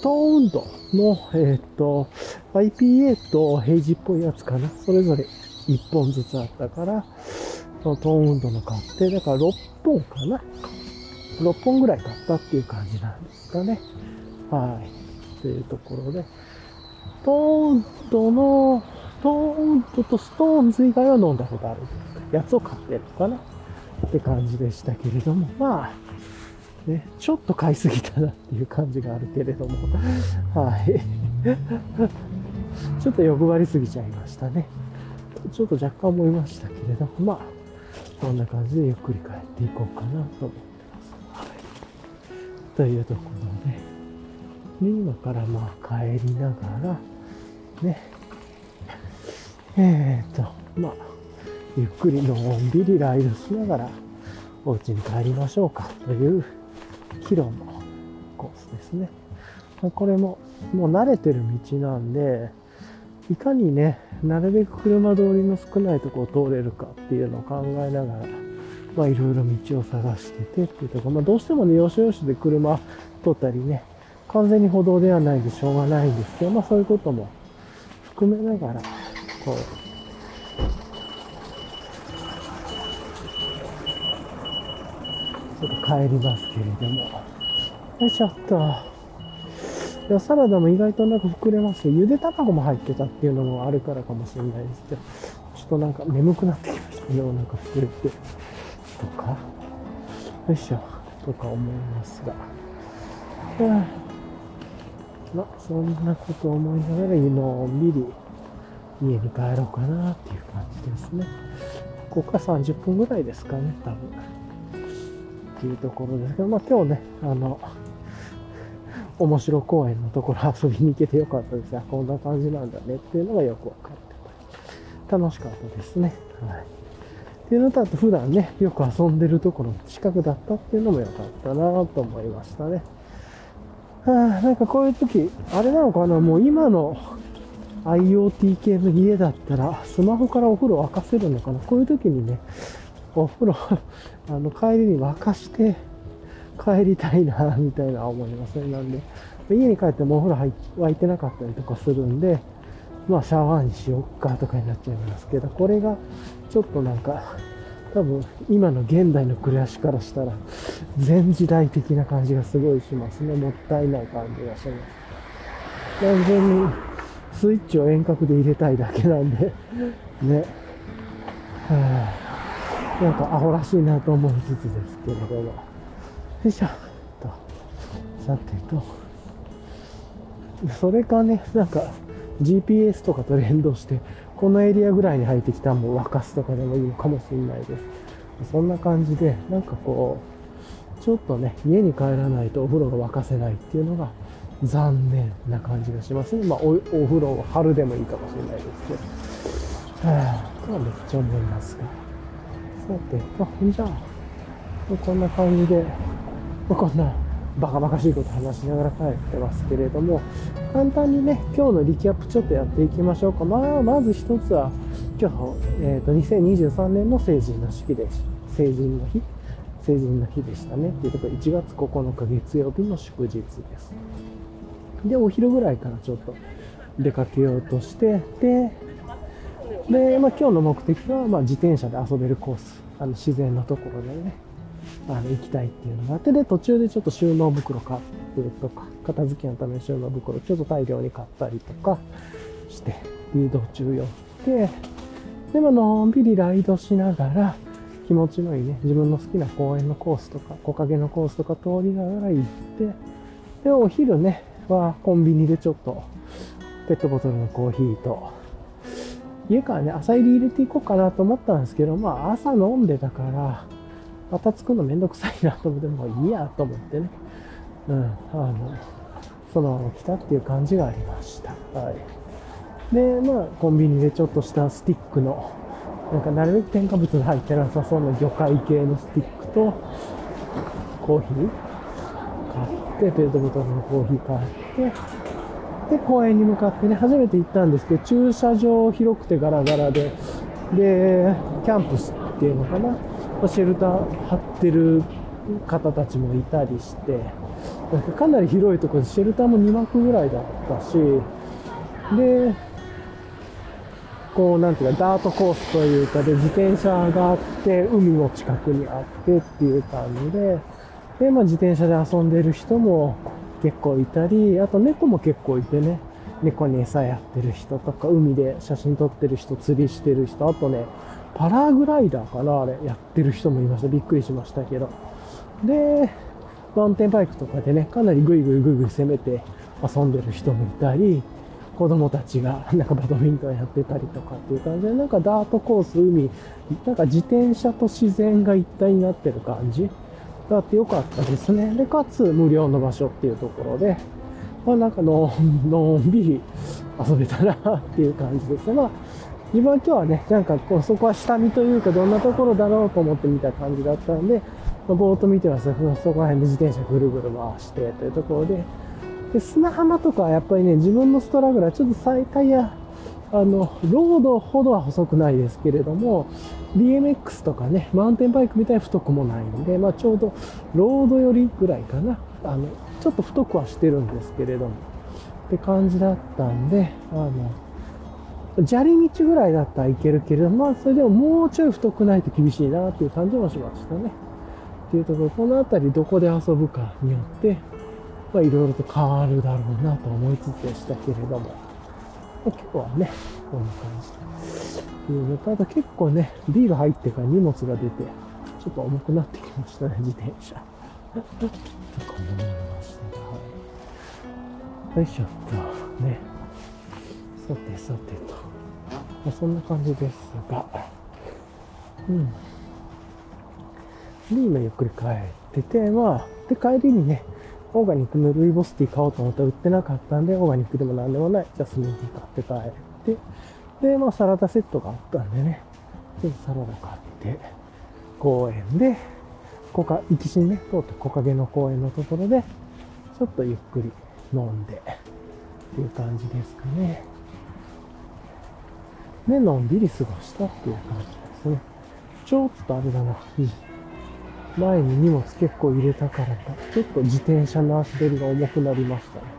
トーンドの、えっ、ー、と、IPA とヘイジっぽいやつかな。それぞれ1本ずつあったから、そのトーンウンドの買って、だから6本かな。6本ぐらい買ったっていう感じなんですかね。はい。というところで、トーンドの、トーンドとストーンズ以外は飲んだことあるやつを買ってるのかなって感じでしたけれども、まあ、ね、ちょっと買いすぎたなっていう感じがあるけれども、はい。ちょっと欲張りすぎちゃいましたね。ちょっと若干思いましたけれども、まあ、そんな感じでゆっくり帰っていこうかなと思ってます。はい。というところで、で今からまあ帰りながら、ね、えー、っと、まあ、ゆっくりのんびりライドしながら、お家に帰りましょうかというキロのコースですね。これももう慣れてる道なんで、いかにね、なるべく車通りの少ないとこを通れるかっていうのを考えながら、まあいろいろ道を探しててっていうところ、まあどうしてもね、要所要所で車通ったりね、完全に歩道ではないでしょうがないんですけど、まあそういうことも含めながら、こう、ちょっと帰りますけれども。よいしょっと。いや、サラダも意外となんか膨れますし、ゆで卵も入ってたっていうのもあるからかもしれないですけど、ちょっとなんか眠くなってきましたね、お腹膨れて。とか、よいしょ、とか思いますが。まあ、そんなこと思いながら、のんびり家に帰ろうかなっていう感じですね。ここから30分ぐらいですかね、多分。っていうところですけど、まあ今日ね、あの、面白公園のところ遊びに行けてよかったです が、こんな感じなんだねっていうのがよくわかって楽しかったですね。はい。っていうのと、あと普段ね、よく遊んでるところの近くだったっていうのもよかったなと思いましたね。はあ、なんかこういう時、あれなのかな、もう今の IoT 系の家だったら、スマホからお風呂沸かせるのかな。こういう時にね、お風呂、あの、帰りに沸かして、帰りたいな、みたいな思いますね。なんで、家に帰ってもお風呂沸いてなかったりとかするんで、まあ、シャワーにしよっかとかになっちゃいますけど、これが、ちょっとなんか、多分今の現代の暮らしからしたら全時代的な感じがすごいしますね。もったいない感じがします。単純にスイッチを遠隔で入れたいだけなんで、ね。はあ、なんかアホらしいなと思いつつですけれども。よいしょ。と。さてと。それかね、なんか GPS とかと連動して、このエリアぐらいに入ってきたらもう沸かすとかでもいいのかもしれないです。そんな感じで、なんかこう、ちょっとね、家に帰らないとお風呂が沸かせないっていうのが残念な感じがしますね。まあお、風呂を春でもいいかもしれないですけど。はぁ、とはめっちゃ思いますが。さて、あ、じゃあ、こんな感じで、こんなバカバカしいこと話しながら帰ってますけれども、簡単にね、今日のリキャップちょっとやっていきましょうか。まあ、まず一つは、今日、えっ、ー、と、2023年の成人の式です。成人の日成人の日でしたね。っていうとことで、1月9日月曜日の祝日です。で、お昼ぐらいからちょっと出かけようとして、で、で、まあ、今日の目的は、まあ、自転車で遊べるコース。あの、自然のところでね、あの行きたいっていうのがあって、で、途中でちょっと収納袋買うとか、片付けのための収納袋ちょっと大量に買ったりとかして、移動中寄って、でものんびりライドしながら、気持ちのいいね、自分の好きな公園のコースとか、木陰のコースとか通りながら行って、で、お昼ね、はコンビニでちょっと、ペットボトルのコーヒーと、家からね、朝入り入れていこうかなと思ったんですけど、まあ朝飲んでたから、また作るのめんどくさいなと思って、もういいやと思ってね。うん、あの、そのまま来たっていう感じがありました。はい。で、まあ、コンビニでちょっとしたスティックの、なんかなるべく添加物が入ってなさそうな魚介系のスティックと、コーヒー買って、ペットボトルのコーヒー買って、で、公園に向かってね、初めて行ったんですけど、駐車場広くてガラガラで、で、キャンプスっていうのかな、シェルター張ってる方たちもいたりして、なんかなり広いところでシェルターも2幕ぐらいだったし、で、こう、なんていうか、ダートコースというかで、自転車があって、海も近くにあってっていう感じで、で、まあ自転車で遊んでる人も結構いたり、あと猫も結構いてね、猫に餌やってる人とか、海で写真撮ってる人、釣りしてる人、あとね、パラグライダーかなあれ、やってる人もいました。びっくりしましたけど。で、マウンテンバイクとかでね、かなりグイグイグイグイ攻めて遊んでる人もいたり、子供たちがなんかバドミントンやってたりとかっていう感じで、なんかダートコース、海、なんか自転車と自然が一体になってる感じがあってよかったですね。で、かつ無料の場所っていうところで、まあなんかの のんびり遊べたなっていう感じですね。まあ自分は今日はね、なんかこう、そこは下見というか、どんなところだろうと思って見た感じだったんで、まあ、ぼーっと見てますそこら辺で自転車ぐるぐる回してというところで、で、砂浜とかはやっぱりね、自分のストラグラー、ちょっと最タイヤ、あの、ロードほどは細くないですけれども、BMX とかね、マウンテンバイクみたいに太くもないんで、まあちょうどロード寄りぐらいかな。あの、ちょっと太くはしてるんですけれども、って感じだったんで、あの、砂利道ぐらいだったらいけるけれども、まあ、それでももうちょい太くないと厳しいなっていう感じもしましたね。っていうところ、この辺りどこで遊ぶかによって、まあ、いろいろと変わるだろうなと思いつつでしたけれども、まあ、今日はね、こんな感じで。いうのと、あと結構ね、ビール入ってから荷物が出て、ちょっと重くなってきましたね、自転車。とか思いましたが、はい。よいしょっと、ね。さてさてと。まあ、そんな感じですが、うん。で、今ゆっくり帰ってて、まあ、で、帰りにね、オーガニックのルイボスティー買おうと思ったら売ってなかったんで、オーガニックでも何でもないジャスミンティー買って帰って、で、まあ、サラダセットがあったんでね、ちょっとサラダ買って、公園で、こか、行きしね、通って木陰の公園のところで、ちょっとゆっくり飲んで、っていう感じですかね。で、のんびり過ごしたっていう感じですね。ちょっとあれだな。前に荷物結構入れたからか、ちょっと自転車の足取りが重くなりましたね。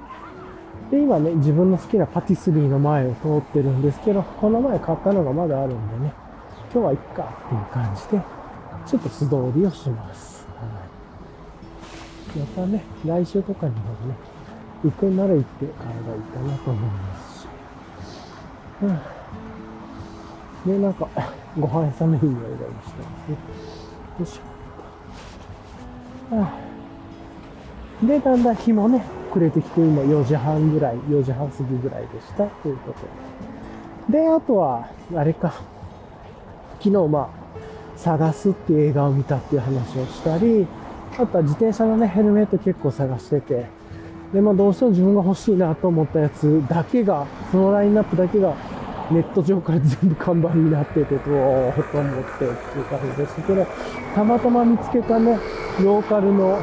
で、今ね、自分の好きなパティスリーの前を通ってるんですけど、この前買ったのがまだあるんでね、今日はいっかっていう感じで、ちょっと素通りをします。はい。またね、来週とかにもね、行くなら行って買えばいいかなと思いますし。うん。で、なんか、ご飯屋さんのいい匂いがしてますね。よいしょ。はあで、だんだん日もね、暮れてきて、今4時半ぐらい、4時半過ぎぐらいでしたということで。で、あとは、あれか、昨日まあ、探すっていう映画を見たっていう話をしたり、あとは自転車のね、ヘルメット結構探してて、で、まあどうしても自分が欲しいなと思ったやつだけが、そのラインナップだけがネット上から全部看板になってて、どうと思ってっていう感じでしたけど、たまたま見つけたね、ローカルの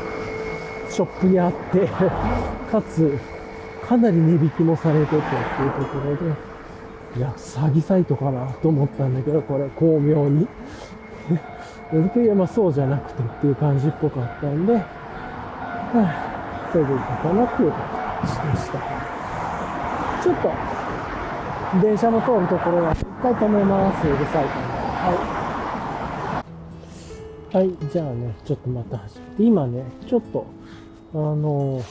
ショップにあって、かつ、かなり値引きもされててっていうところで、いや、詐欺サイトかなと思ったんだけど、これ、巧妙に。いや、まあそうじゃなくてっていう感じっぽかったんで、はあ、それでいいのかなっていう感じでした。ちょっと、電車の通るところは一回止めます。うるさいから。はい。はい、じゃあね、ちょっとまた始めて、今ね、ちょっと、あの、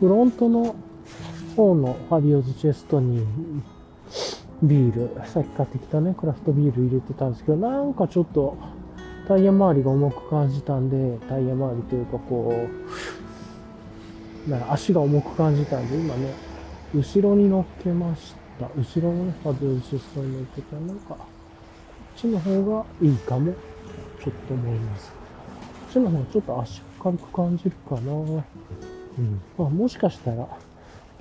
フロントの方のファビオズチェストに、ビール、さっき買ってきたね、クラフトビール入れてたんですけど、なんかちょっと、タイヤ周りが重く感じたんで、タイヤ周りというかこう、な足が重く感じたんで、今ね、後ろに乗っけました。後ろのね、ファビオズチェストに乗っけたら、なんか、こっちの方がいいかも、ちょっと思います。こっちの方がちょっと足軽く感じるかな。うん。まあ、もしかしたら、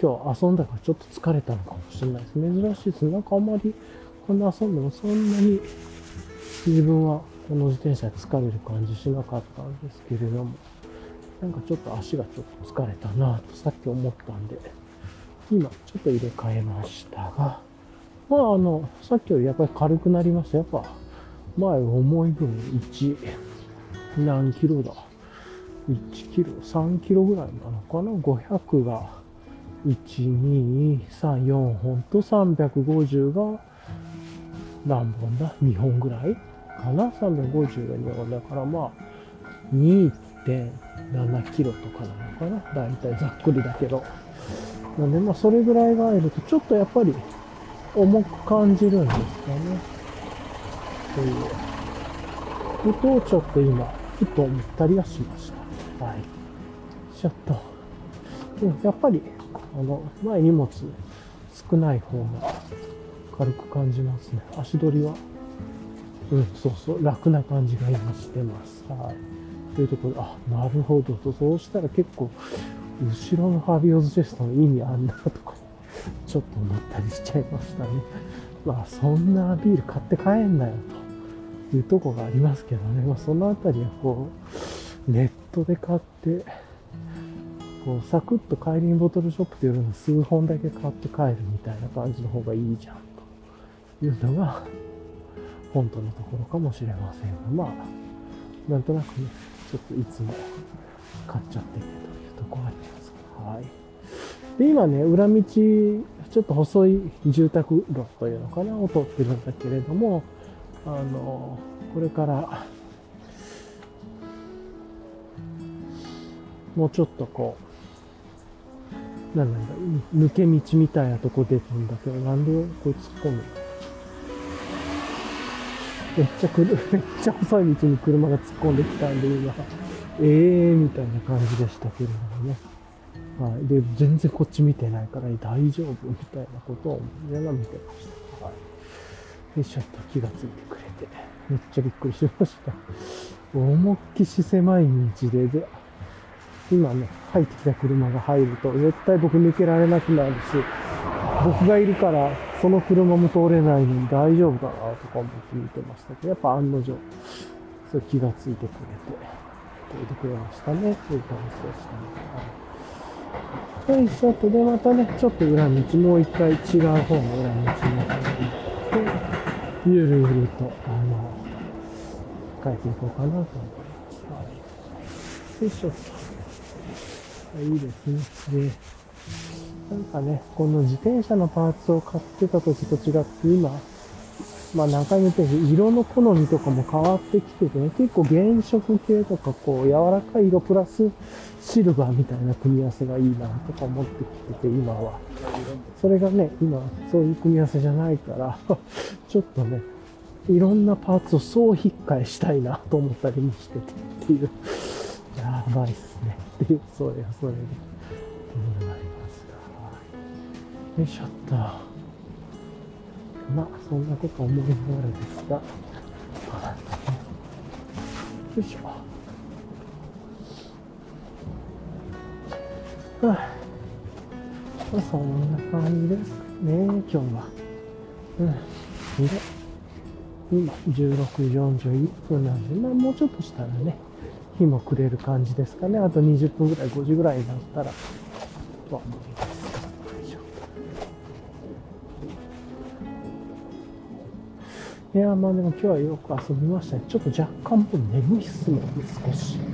今日遊んだからちょっと疲れたのかもしれないです。珍しいです。なんかあんまり、こんな遊んでもそんなに自分はこの自転車で疲れる感じしなかったんですけれども、なんかちょっと足がちょっと疲れたなとさっき思ったんで、今ちょっと入れ替えましたが、まああの、さっきよりやっぱり軽くなりました。やっぱ前重い分1、何キロだ ?1 キロ、3キロぐらいなのかな ?500 が1、2、3、4本と350が何本だ ?2 本ぐらいかな ?350 が2本だからまあ2.7キロとかなのかな？だいたいざっくりだけど。なんでまあそれぐらいがあるとちょっとやっぱり重く感じるんですかね。ということをちょっと今、ふと思ったりはしました。はい。ちょっと。でやっぱり、あの、前荷物少ない方が軽く感じますね。足取りは、うん、そうそう、楽な感じが今してます。はい。というところで、あ、なるほどと、そうしたら結構、後ろのファビオズチェストの意味あんなとか、ちょっと思ったりしちゃいましたね。まあ、そんなビール買って帰んなよというとこがありますけどね。まあ、そのあたりはこう、ネットで買って、こう、サクッと帰りにボトルショップというよりも数本だけ買って帰るみたいな感じの方がいいじゃんというのが、本当のところかもしれませんが、まあ、なんとなくね、ちょっといつも買っちゃっててというところあります。はい。で、今ね、裏道、ちょっと細い住宅路というのかな、を通ってるんだけれども、あの、これから、もうちょっとこう、なんなんだ、抜け道みたいなとこ出てんだけど、なんでこれ突っ込むめっちゃくる、めっちゃ細い道に車が突っ込んできたんで、今、ええーみたいな感じでしたけれどもね。はい。で、全然こっち見てないから大丈夫？みたいなことを思いなが見てました。はい。で、ちょっと気がついてくれて、めっちゃびっくりしました。思いっきし狭い道で、で、今ね、入ってきた車が入ると、絶対僕抜けられなくなるし、僕がいるから、その車も通れないのに大丈夫かなとか思って見てましたけど、やっぱ案の定、そう気がついてくれて、通ってくれましたね、という感じでしたね。はい。よいしょと、で、またね、ちょっと裏道、もう一回違う方の裏道に行って、ゆるゆると、あの、帰っていこうかなと思います。はい。よいしょ。いいですね。で、なんかね、この自転車のパーツを買ってた時と違って今、まあ何回も言ってる、色の好みとかも変わってきててね、結構原色系とかこう柔らかい色プラスシルバーみたいな組み合わせがいいなとか思ってきてて、今は。それがね、今そういう組み合わせじゃないから、ちょっとね、いろんなパーツを総引っ換えしたいなと思ったりもしててっていう、やばいっすね。っていう、それはそれで、っていうのがありますが。よいしょっと。まあ、そんなこと思いながらですが、よいしょ。はあ、まあ、そんな感じですね、今日は。うん。で、今、16時41分なんで、まあ、もうちょっとしたらね、日も暮れる感じですかね。あと20分ぐらい、5時ぐらいになったら、とは思います。いいや、まあでも今日はよく遊びましたね。ちょっと若干もう眠いっすもんね、少し。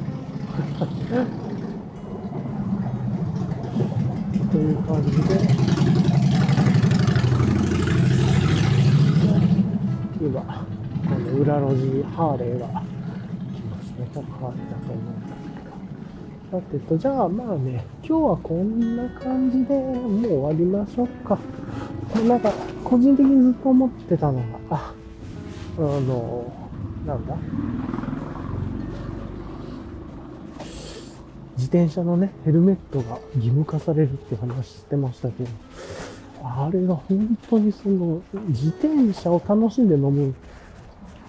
という感じで、今、この裏路地、ハーレーが来ますね。多分ハーレーだと思うんだけど。さてと、じゃあまあね、今日はこんな感じでもう終わりましょうか。なんか、個人的にずっと思ってたのが、あ、あの、なんだ？自転車のね、ヘルメットが義務化されるって話してましたけど、あれが本当にその、自転車を楽しんで飲む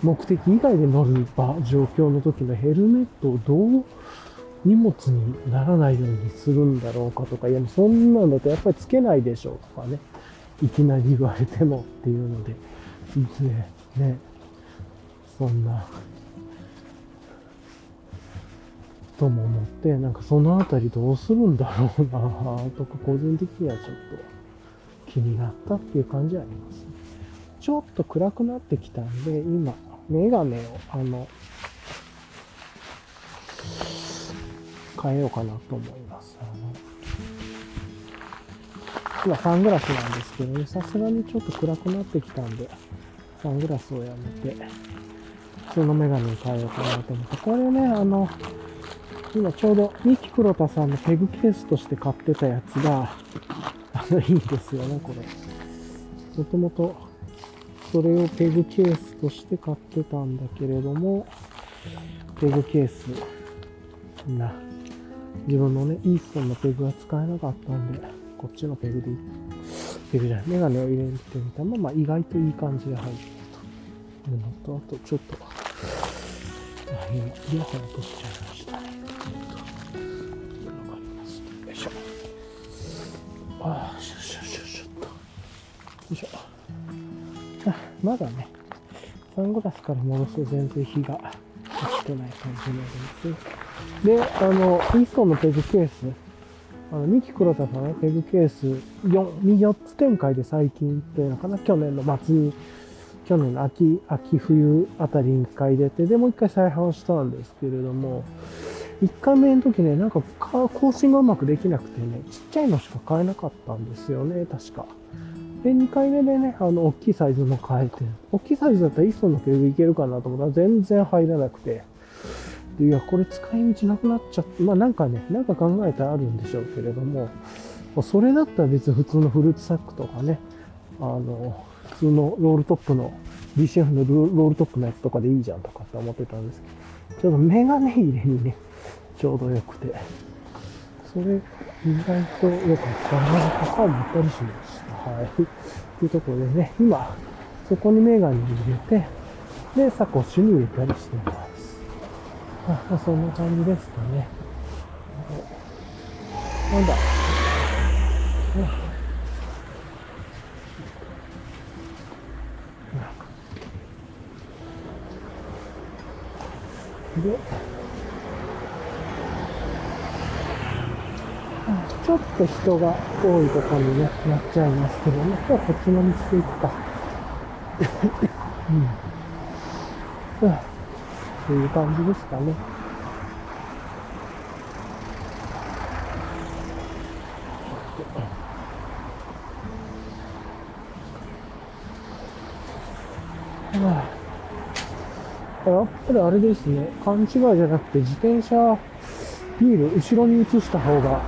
目的以外で乗る場、状況の時のヘルメットをどう荷物にならないようにするんだろうかとか、いや、そんなんだとやっぱりつけないでしょうとかね、いきなり言われてもっていうので、ね、ね、そんな、とも思って、なんかそのあたりどうするん。だろうなとか、個人的にはちょっと気になったっていう感じはあります。ちょっと暗くなってきたんで、今、メガネを、あの、変えようかなと思います。今サングラスなんですけどね、さすがにちょっと暗くなってきたんで、サングラスをやめて、普通のメガネに変えようかなと思って、これね、あの、今ちょうどミキ黒田さんのペグケースとして買ってたやつが、あの、いいんですよね、これ。もともと、それをペグケースとして買ってたんだけれども、ペグケースな、自分のね、イーストンのペグが使えなかったんで、こっちのペグでいい、ペグじゃない、メガネを入れてみたら、まあ意外といい感じで入るというのと、あとちょっと、あ今、イヤホン落としちゃいましたね。ちょっと、いうのがあります。よいしょ。ああ、まだね、サングラスから戻すと全然火が落ちてない感じになるんですで、あの、イーストンのペグケース、あの、ミキ黒田さんね、ペグケース4、4つ展開で最近っていうのかな、去年の末に、去年の秋、秋冬あたりに1回出て、で、もう1回再販したんですけれども、1回目の時ね、なんか更新がうまくできなくてね、ちっちゃいのしか買えなかったんですよね、確か。で、2回目でね、あの、大きいサイズも変えて、大きいサイズだったらイーストンのペグいけるかなと思った。ら全然入らなくて、でいや、これ使い道なくなっちゃって、まあなんかね、なんか考えたらあるんでしょうけれども、それだったら別に普通のフルーツサックとかね、あの、普通のロールトップの、BCF のロールトップのやつとかでいいじゃんとかって思ってたんですけど、ちょっとメガネ入れにね、ちょうどよくて、それ意外と良かったなとか思ったりしました。はい。というところでね、今、そこにメガネ入れて、で、サコッシュに入れたりしてます。あ、まあ、そんな感じですかね。なんだ？で、ちょっと人が多いところにね、なっちゃいますけどね、今日こっちの道で行くか。うん。っていう感じですかね。やっぱりあれですね、勘違いじゃなくて自転車、ビール後ろに移した方が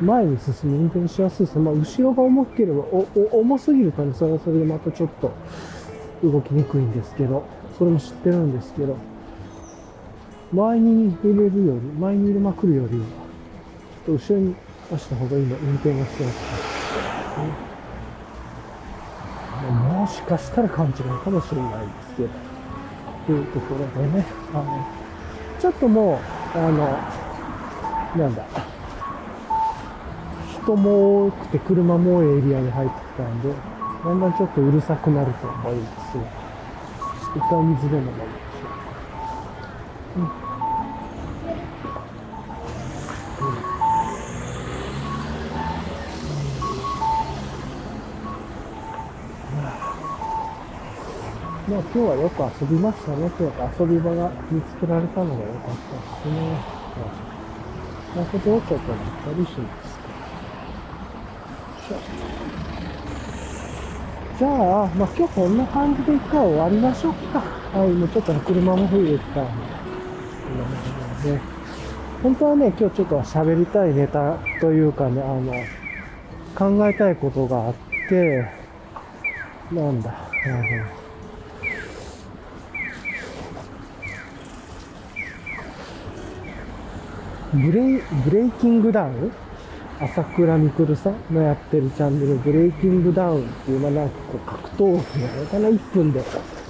前に進み運転しやすいですね。まあ後ろが重ければ、重すぎるとね、それはそれでまたちょっと動きにくいんですけど、それも知ってるんですけど、前に入れるより、前に入れまくるよりは、ちょっと後ろに出した方がいいの、運転がしやすい。もしかしたら勘違いかもしれないですけど、というところでね、あの、ちょっともう、あの、なんだ、人も多くて車も多いエリアに入ってきたんで、だんだんちょっとうるさくなると思いますが、一回水でも飲みましょう。うんまあ今日はよく遊びましたね。今日は遊び場が見つけられたのが良かったですね。なるほど、ちょっとなったりしますじゃあ、まあ今日こんな感じで一回終わりましょうか。はい、もうちょっと車も増えてたんで。で本当はね、今日ちょっと喋りたいネタというかね、あの、考えたいことがあって、なんだ、うんブレイ、ブレイキングダウン？朝倉未来さんのやってるチャンネル、ブレイキングダウンっていう、まあなんかこう格闘技なのかな、1分で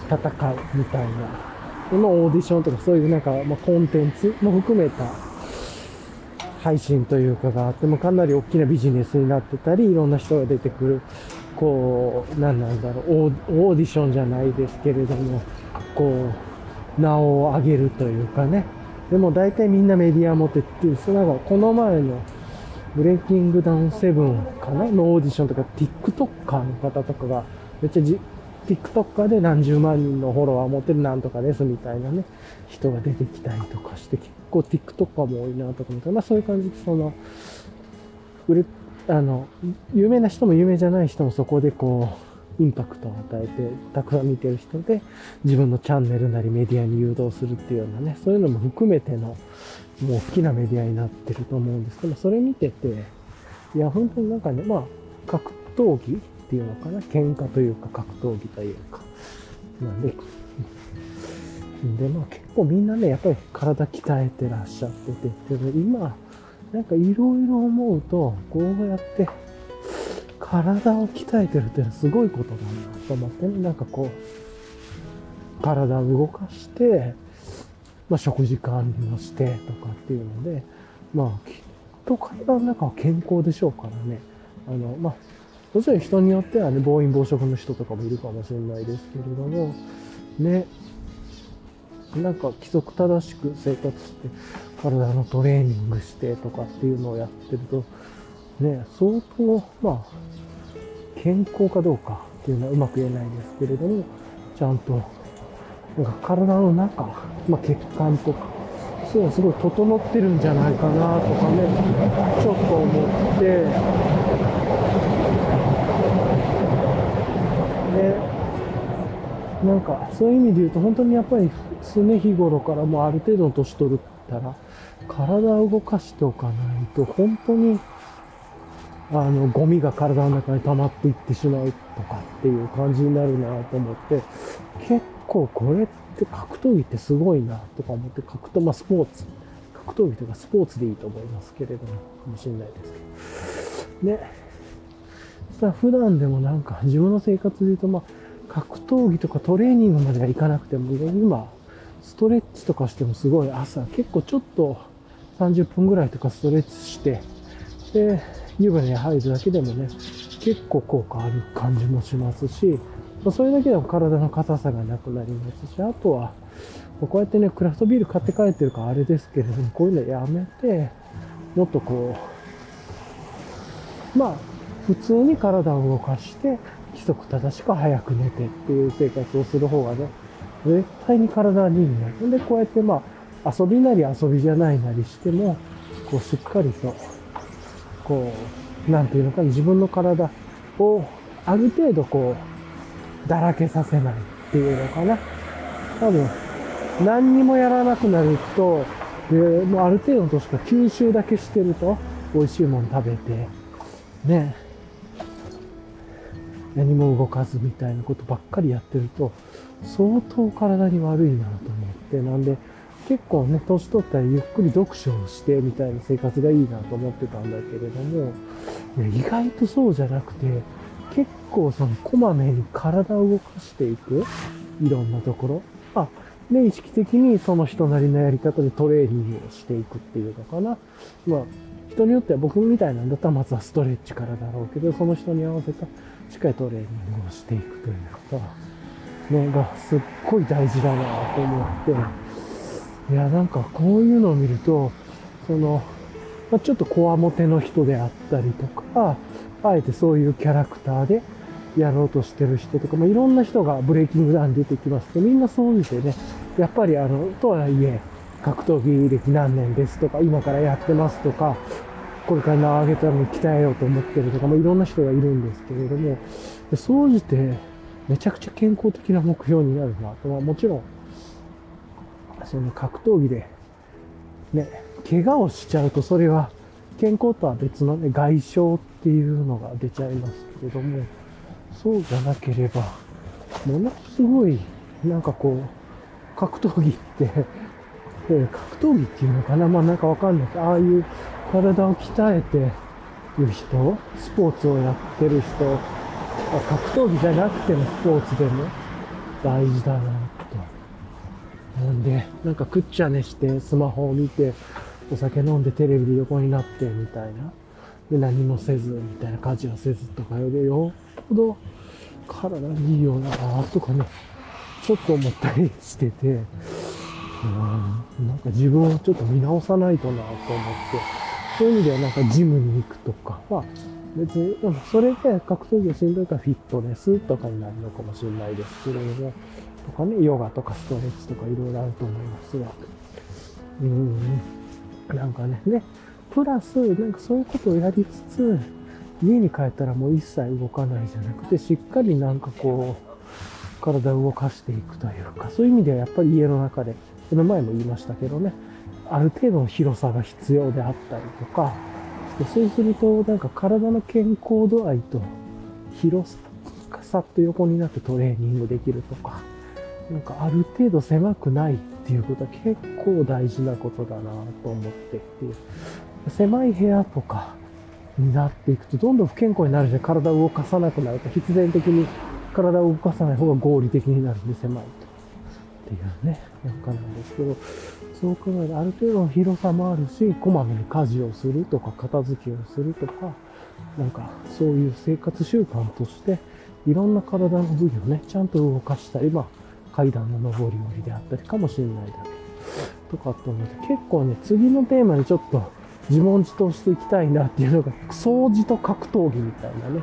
戦うみたいな。このオーディションとかそういうなんか、まあ、コンテンツも含めた配信というかがあってもかなり大きなビジネスになってたり、いろんな人が出てくる、こう、なんなんだろう、オーディションじゃないですけれども、こう、名を上げるというかね、でも大体みんなメディア持ってっていう、そのこの前のブレイキングダウンセブンかな？のオーディションとか TikToker の方とかがめっちゃじ TikToker で何十万人のフォロワー持ってるなんとかですみたいなね、人が出てきたりとかして、結構 TikToker も多いなとか思って、まあそういう感じでその、売れ、あの、有名な人も有名じゃない人もそこでこう、インパクトを与えて、たくさん見てる人で、自分のチャンネルなりメディアに誘導するっていうようなね、そういうのも含めての、もう大きなメディアになってると思うんです。けど、それ見てて、いや、本当になんかね、まあ、格闘技っていうのかな、喧嘩というか格闘技というか、なんで、で、まあ結構みんなね、やっぱり体鍛えてらっしゃってて、今、なんかいろいろ思うと、こうやって体を鍛えてるっていうのはすごいことだなと思ってね、なんかこう、体を動かして、まあ、食事管理をしてとかっていうので、まあ、きっと体の中は健康でしょうからね。あの、まあ、もちろん人によってはね、暴飲暴食の人とかもいるかもしれないですけれども、ね、なんか規則正しく生活して、体のトレーニングしてとかっていうのをやってると、ね、相当、まあ、健康かどうかっていうのはうまく言えないですけれども、ちゃんと、なんか体の中、まあ、血管とか、そういうのすごい整ってるんじゃないかなとかね、ちょっと思って、ね、なんかそういう意味で言うと本当にやっぱり常日頃からもうある程度の年取ったら体を動かしておかないと本当にあの、ゴミが体の中に溜まっていってしまうとかっていう感じになるなと思って、結構これって格闘技ってすごいなとか思って、格闘、まあスポーツ、格闘技とかスポーツでいいと思いますけれども、かもしれないですけど。ね。さ普段でもなんか自分の生活で言うと、まあ、格闘技とかトレーニングまではいかなくても、今、ストレッチとかしてもすごい朝、結構ちょっと30分ぐらいとかストレッチして、で、湯船に入るだけでもね、結構効果ある感じもしますし、それだけでも体の硬さがなくなりますし、あとは、こうやってね、クラフトビール買って帰ってるからあれですけれども、こういうのやめて、もっとこう、まあ、普通に体を動かして、規則正しく早く寝てっていう生活をする方がね、絶対に体にいいね。で、こうやってまあ、遊びなり遊びじゃないなりしても、こうしっかりとこう、なんていうのか、自分の体をある程度こう、だらけさせない。っていうのかな。多分、何にもやらなくなると、で、もうある程度の年か吸収だけしてると、美味しいもの食べて、ね、何も動かずみたいなことばっかりやってると、相当体に悪いなと思って、なんで、結構ね、年取ったらゆっくり読書をしてみたいな生活がいいなと思ってたんだけれども、いや意外とそうじゃなくて、結構そのこまめに体を動かしていく、いろんなところ？あ、ね、意識的にその人なりのやり方でトレーニングをしていくっていうのかな？まあ、人によっては僕みたいなんだったらまずはストレッチからだろうけど、その人に合わせたしっかりトレーニングをしていくということね、がすっごい大事だなと思って、いや、なんかこういうのを見ると、その、まあ、ちょっとこわもての人であったりとか、あえてそういうキャラクターでやろうとしてる人とか、まあ、いろんな人がブレイキングダウン出てきますけど、みんなそう見てね、やっぱりあの、とはいえ、格闘技歴何年ですとか、今からやってますとか、これから名を上げたのに鍛えようと思ってるとか、まあ、いろんな人がいるんですけれども、総じてめちゃくちゃ健康的な目標になるなと、まあ、もちろん、その格闘技で、ね、怪我をしちゃうとそれは健康とは別のね、外傷っていうのが出ちゃいますけれども、そうじゃなければ、ものすごい、なんかこう、格闘技って、え格闘技っていうのかな？まあなんかわかんないけど、ああいう体を鍛えてる人、スポーツをやってる人、格闘技じゃなくてもスポーツでも大事だなと。なんで、なんかくっちゃねしてスマホを見て、お酒飲んでテレビで横になってみたいな。で、何もせずみたいな家事はせずとかよりよ。っぽど体にいいようなとかね、ちょっと思ったりしてて、うん、なんか自分をちょっと見直さないとなと思って、そういう意味ではなんかジムに行くとかは、別に、でもそれで格闘技がしんどいからフィットネスとかになるのかもしれないですけれども、とかね、ヨガとかストレッチとかいろいろあると思いますが、うん、なんかね、ね、プラス、なんかそういうことをやりつつ、家に帰ったらもう一切動かないじゃなくて、しっかりなんかこう、体を動かしていくというか、そういう意味ではやっぱり家の中で、この前も言いましたけどね、ある程度の広さが必要であったりとか、そうすると、なんか体の健康度合いと広さと横になってトレーニングできるとか、なんかある程度狭くないっていうことは結構大事なことだなと思ってっていう。狭い部屋とかになっていくと、どんどん不健康になるし、体を動かさなくなると、必然的に体を動かさない方が合理的になるんで狭いと。っていうね、なんかなんですけど、そう考えるとある程度の広さもあるし、こまめに家事をするとか、片付けをするとか、なんかそういう生活習慣として、いろんな体の部位をね、ちゃんと動かしたり、まあ、階段の上り下りであったりかもしれないだけとかって思って、結構ね、次のテーマにちょっと自問自答していきたいなっていうのが、掃除と格闘技みたいなね。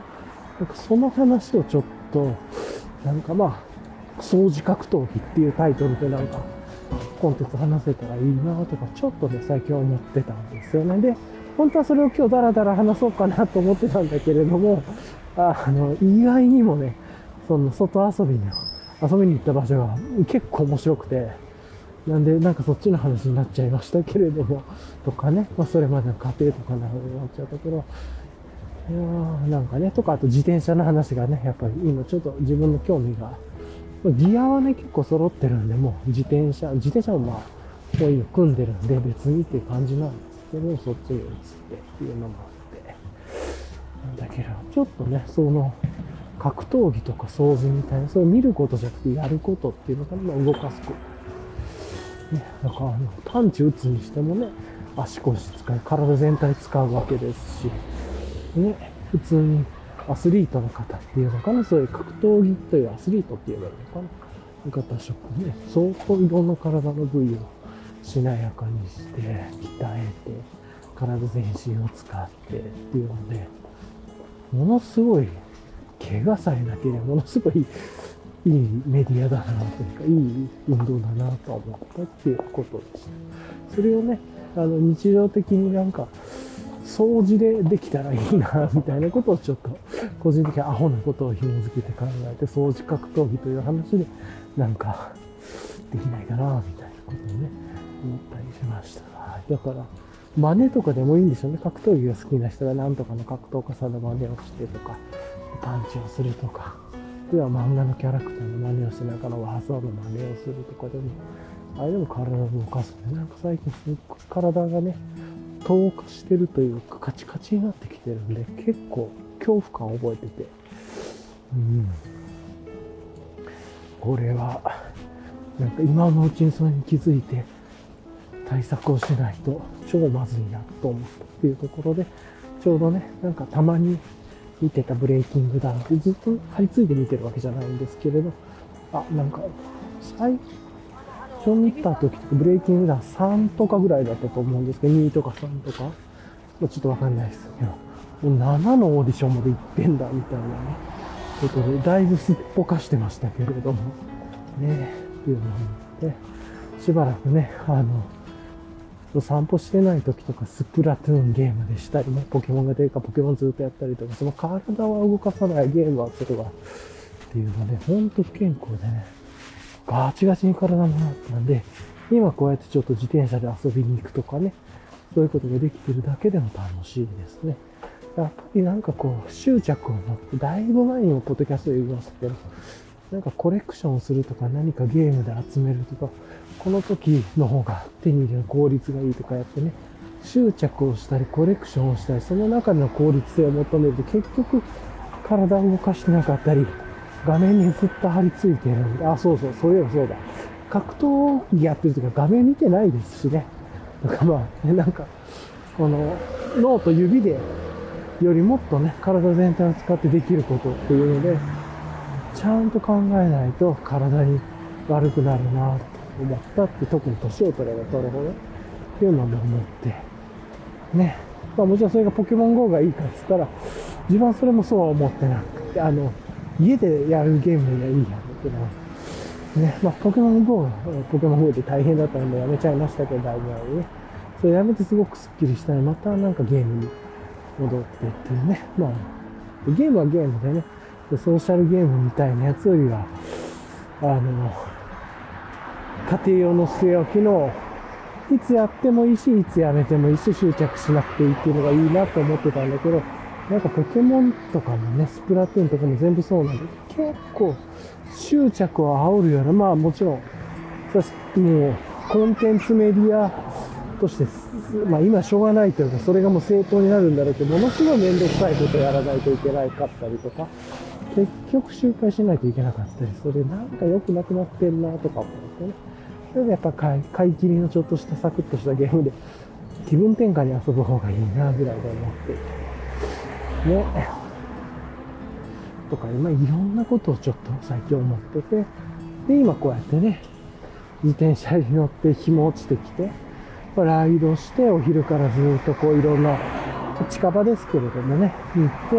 なんかその話をちょっと、なんかまあ、掃除格闘技っていうタイトルでなんか、コンテンツ話せたらいいなとか、ちょっとね、最近思ってたんですよね。で、本当はそれを今日ダラダラ話そうかなと思ってたんだけれども、あの、意外にもね、その外遊びに、遊びに行った場所が結構面白くて、なんで、なんかそっちの話になっちゃいましたけれども、とかね、まあそれまでの家庭とかなのになっちゃったけど、いやなんかね、とか、あと自転車の話がね、やっぱり今ちょっと自分の興味が、ギアはね、結構揃ってるんで、もう自転車、自転車もまあ、こういう組んでるんで別にっていう感じなんですけど、そっちに移ってっていうのもあって。なんだけど、ちょっとね、その、格闘技とか掃除みたいな、それを見ることじゃなくてやることっていうのかな、動かすこと。ね、だからあの、探知打つにしてもね、足腰使い、体全体使うわけですし、ね、普通にアスリートの方っていうのかな、そういう格闘技というアスリートって言えばいいのかな。方職ね、相当いろんな体の部位をしなやかにして、鍛えて、体全身を使ってっていうので、ものすごい、怪我さえなければものすごいいいメディアだなというか、いい運動だなと思ったっていうことでした。それをね、あの、日常的になんか、掃除でできたらいいな、みたいなことをちょっと、個人的にアホなことを紐づけて考えて、掃除格闘技という話で、なんか、できないかな、みたいなことをね、思ったりしました。だから、真似とかでもいいんでしょうね。格闘技が好きな人が何とかの格闘家さんの真似をしてとか、パンチをするとか、では漫画のキャラクターの真似をして、なんかの技の真似をするとかでも、あれでも体を動かすね。なんか最近すっごい体がね、透過してるというか、カチカチになってきてるんで、結構恐怖感を覚えてて、うん。これは、なんか今のうちにそれに気づいて、対策をしないと超まずいなと思ったっていうところで、ちょうどね、なんかたまに見てたブレイキングダウンってずっと張り付いて見てるわけじゃないんですけれど、あ、なんか、最初見た時ってブレイキングダウン3とかぐらいだったと思うんですけど、2とか3とか、まちょっとわかんないですけど、もう7のオーディションまで行ってんだみたいなね、ことで、だいぶすっぽかしてましたけれども、ね、っていうのを見て、しばらくね、あの、散歩してない時とかスプラトゥーンゲームでしたりね、ポケモンが出るかポケモンずっとやったりとか、その体は動かさないゲームはするわっていうので、ほんと不健康でね、ガチガチに体もなったんで、今こうやってちょっと自転車で遊びに行くとかね、そういうことができてるだけでも楽しいですね。やっぱりなんかこう執着を持って、だいぶ前にもポッドキャストで言いましたけど、なんかコレクションするとか何かゲームで集めるとか、この時の方が手に入れる効率がいいとかやってね、執着をしたりコレクションをしたり、その中での効率性を求めると結局体を動かしてなかったり、画面にずっと張り付いてるんで、あ、そうそう、そういえばそうだ。格闘技やってる時は画面見てないですしね。だからまあ、ね、なんか、この脳と指でよりもっとね、体全体を使ってできることっていうので、ちゃんと考えないと体に悪くなるなと思ったって、特に年を取れば取るほど、っていうのも思って、ね。まあもちろんそれがポケモン GO がいいかっつったら、自分はそれもそうは思ってなくて、あの、家でやるゲームがいいやんってのは、ね、まあポケモン GO、ポケモン GO で大変だったのでやめちゃいましたけど、だいぶ前にね。それやめてすごくスッキリしたい。またなんかゲームに戻ってっていうね。まあ、ゲームはゲームでね、ソーシャルゲームみたいなやつよりは、あの、家庭用の据え置きの、いつやってもいいし、いつやめてもいいし、執着しなくていいっていうのがいいなと思ってたんだけど、なんかポケモンとかもね、スプラトゥーンとかも全部そうなんで、結構執着を煽るような、まあもちろん、そしてもうコンテンツメディアとして、まあ今しょうがないというか、それがもう正当になるんだろうけど、ものすごいめんどくさいことやらないといけないかったりとか、結局周回しないといけなかったり、それなんか良くなくなってんなとか思ってね。やっぱ買い買い切りのちょっとしたサクッとしたゲームで気分転換に遊ぶ方がいいなぐらいで思っていてね。とか、まあいろんなことをちょっと最近思ってて、で、今こうやってね、自転車に乗って日も落ちてきて、ライドしてお昼からずっとこういろんな近場ですけれどもね、行って、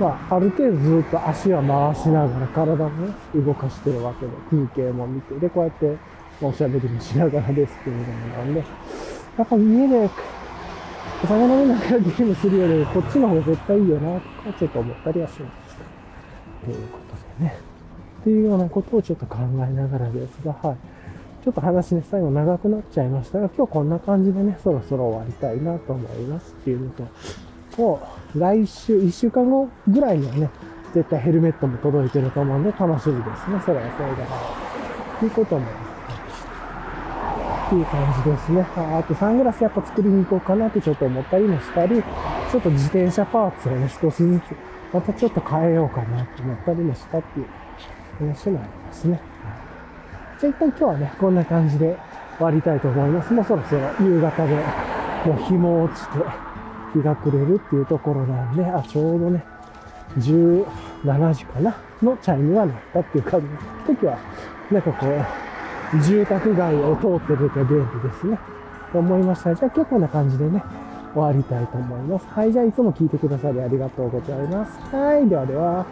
まあ、ある程度ずっと足は回しながら体もね、動かしてるわけで、風景も見て、で、こうやって、まあおしゃべりもしながらですけれどもなんで、やっぱ家で、お酒飲みながらゲームするより、こっちの方が絶対いいよな、とかちょっと思ったりはしました。ということでね。っていうようなことをちょっと考えながらですが、はい。ちょっと話ね、最後長くなっちゃいましたが、今日こんな感じでね、そろそろ終わりたいなと思いますっていうのと、もう来週、1週間後ぐらいにはね、絶対ヘルメットも届いてると思うんで楽しみですね。それはそれで。ということも。っていう感じですね。ああとサングラスやっぱ作りに行こうかなってちょっと思ったりもしたり、ちょっと自転車パーツをね、少しずつ、またちょっと変えようかなと思ったりもしたっていう話もありますね。じゃあ一旦今日はね、こんな感じで終わりたいと思います。もうそろそろ夕方で、もう日も落ちて、日が暮れるっていうところなんで、あ、ちょうどね、17時かなのチャイムが鳴ったっていう感じの時は、なんかこう、住宅街を通ってると便利ですね。と思いました。じゃあ結構な感じでね、終わりたいと思います。はい、じゃあいつも聞いてくださりありがとうございます。はい、ではでは。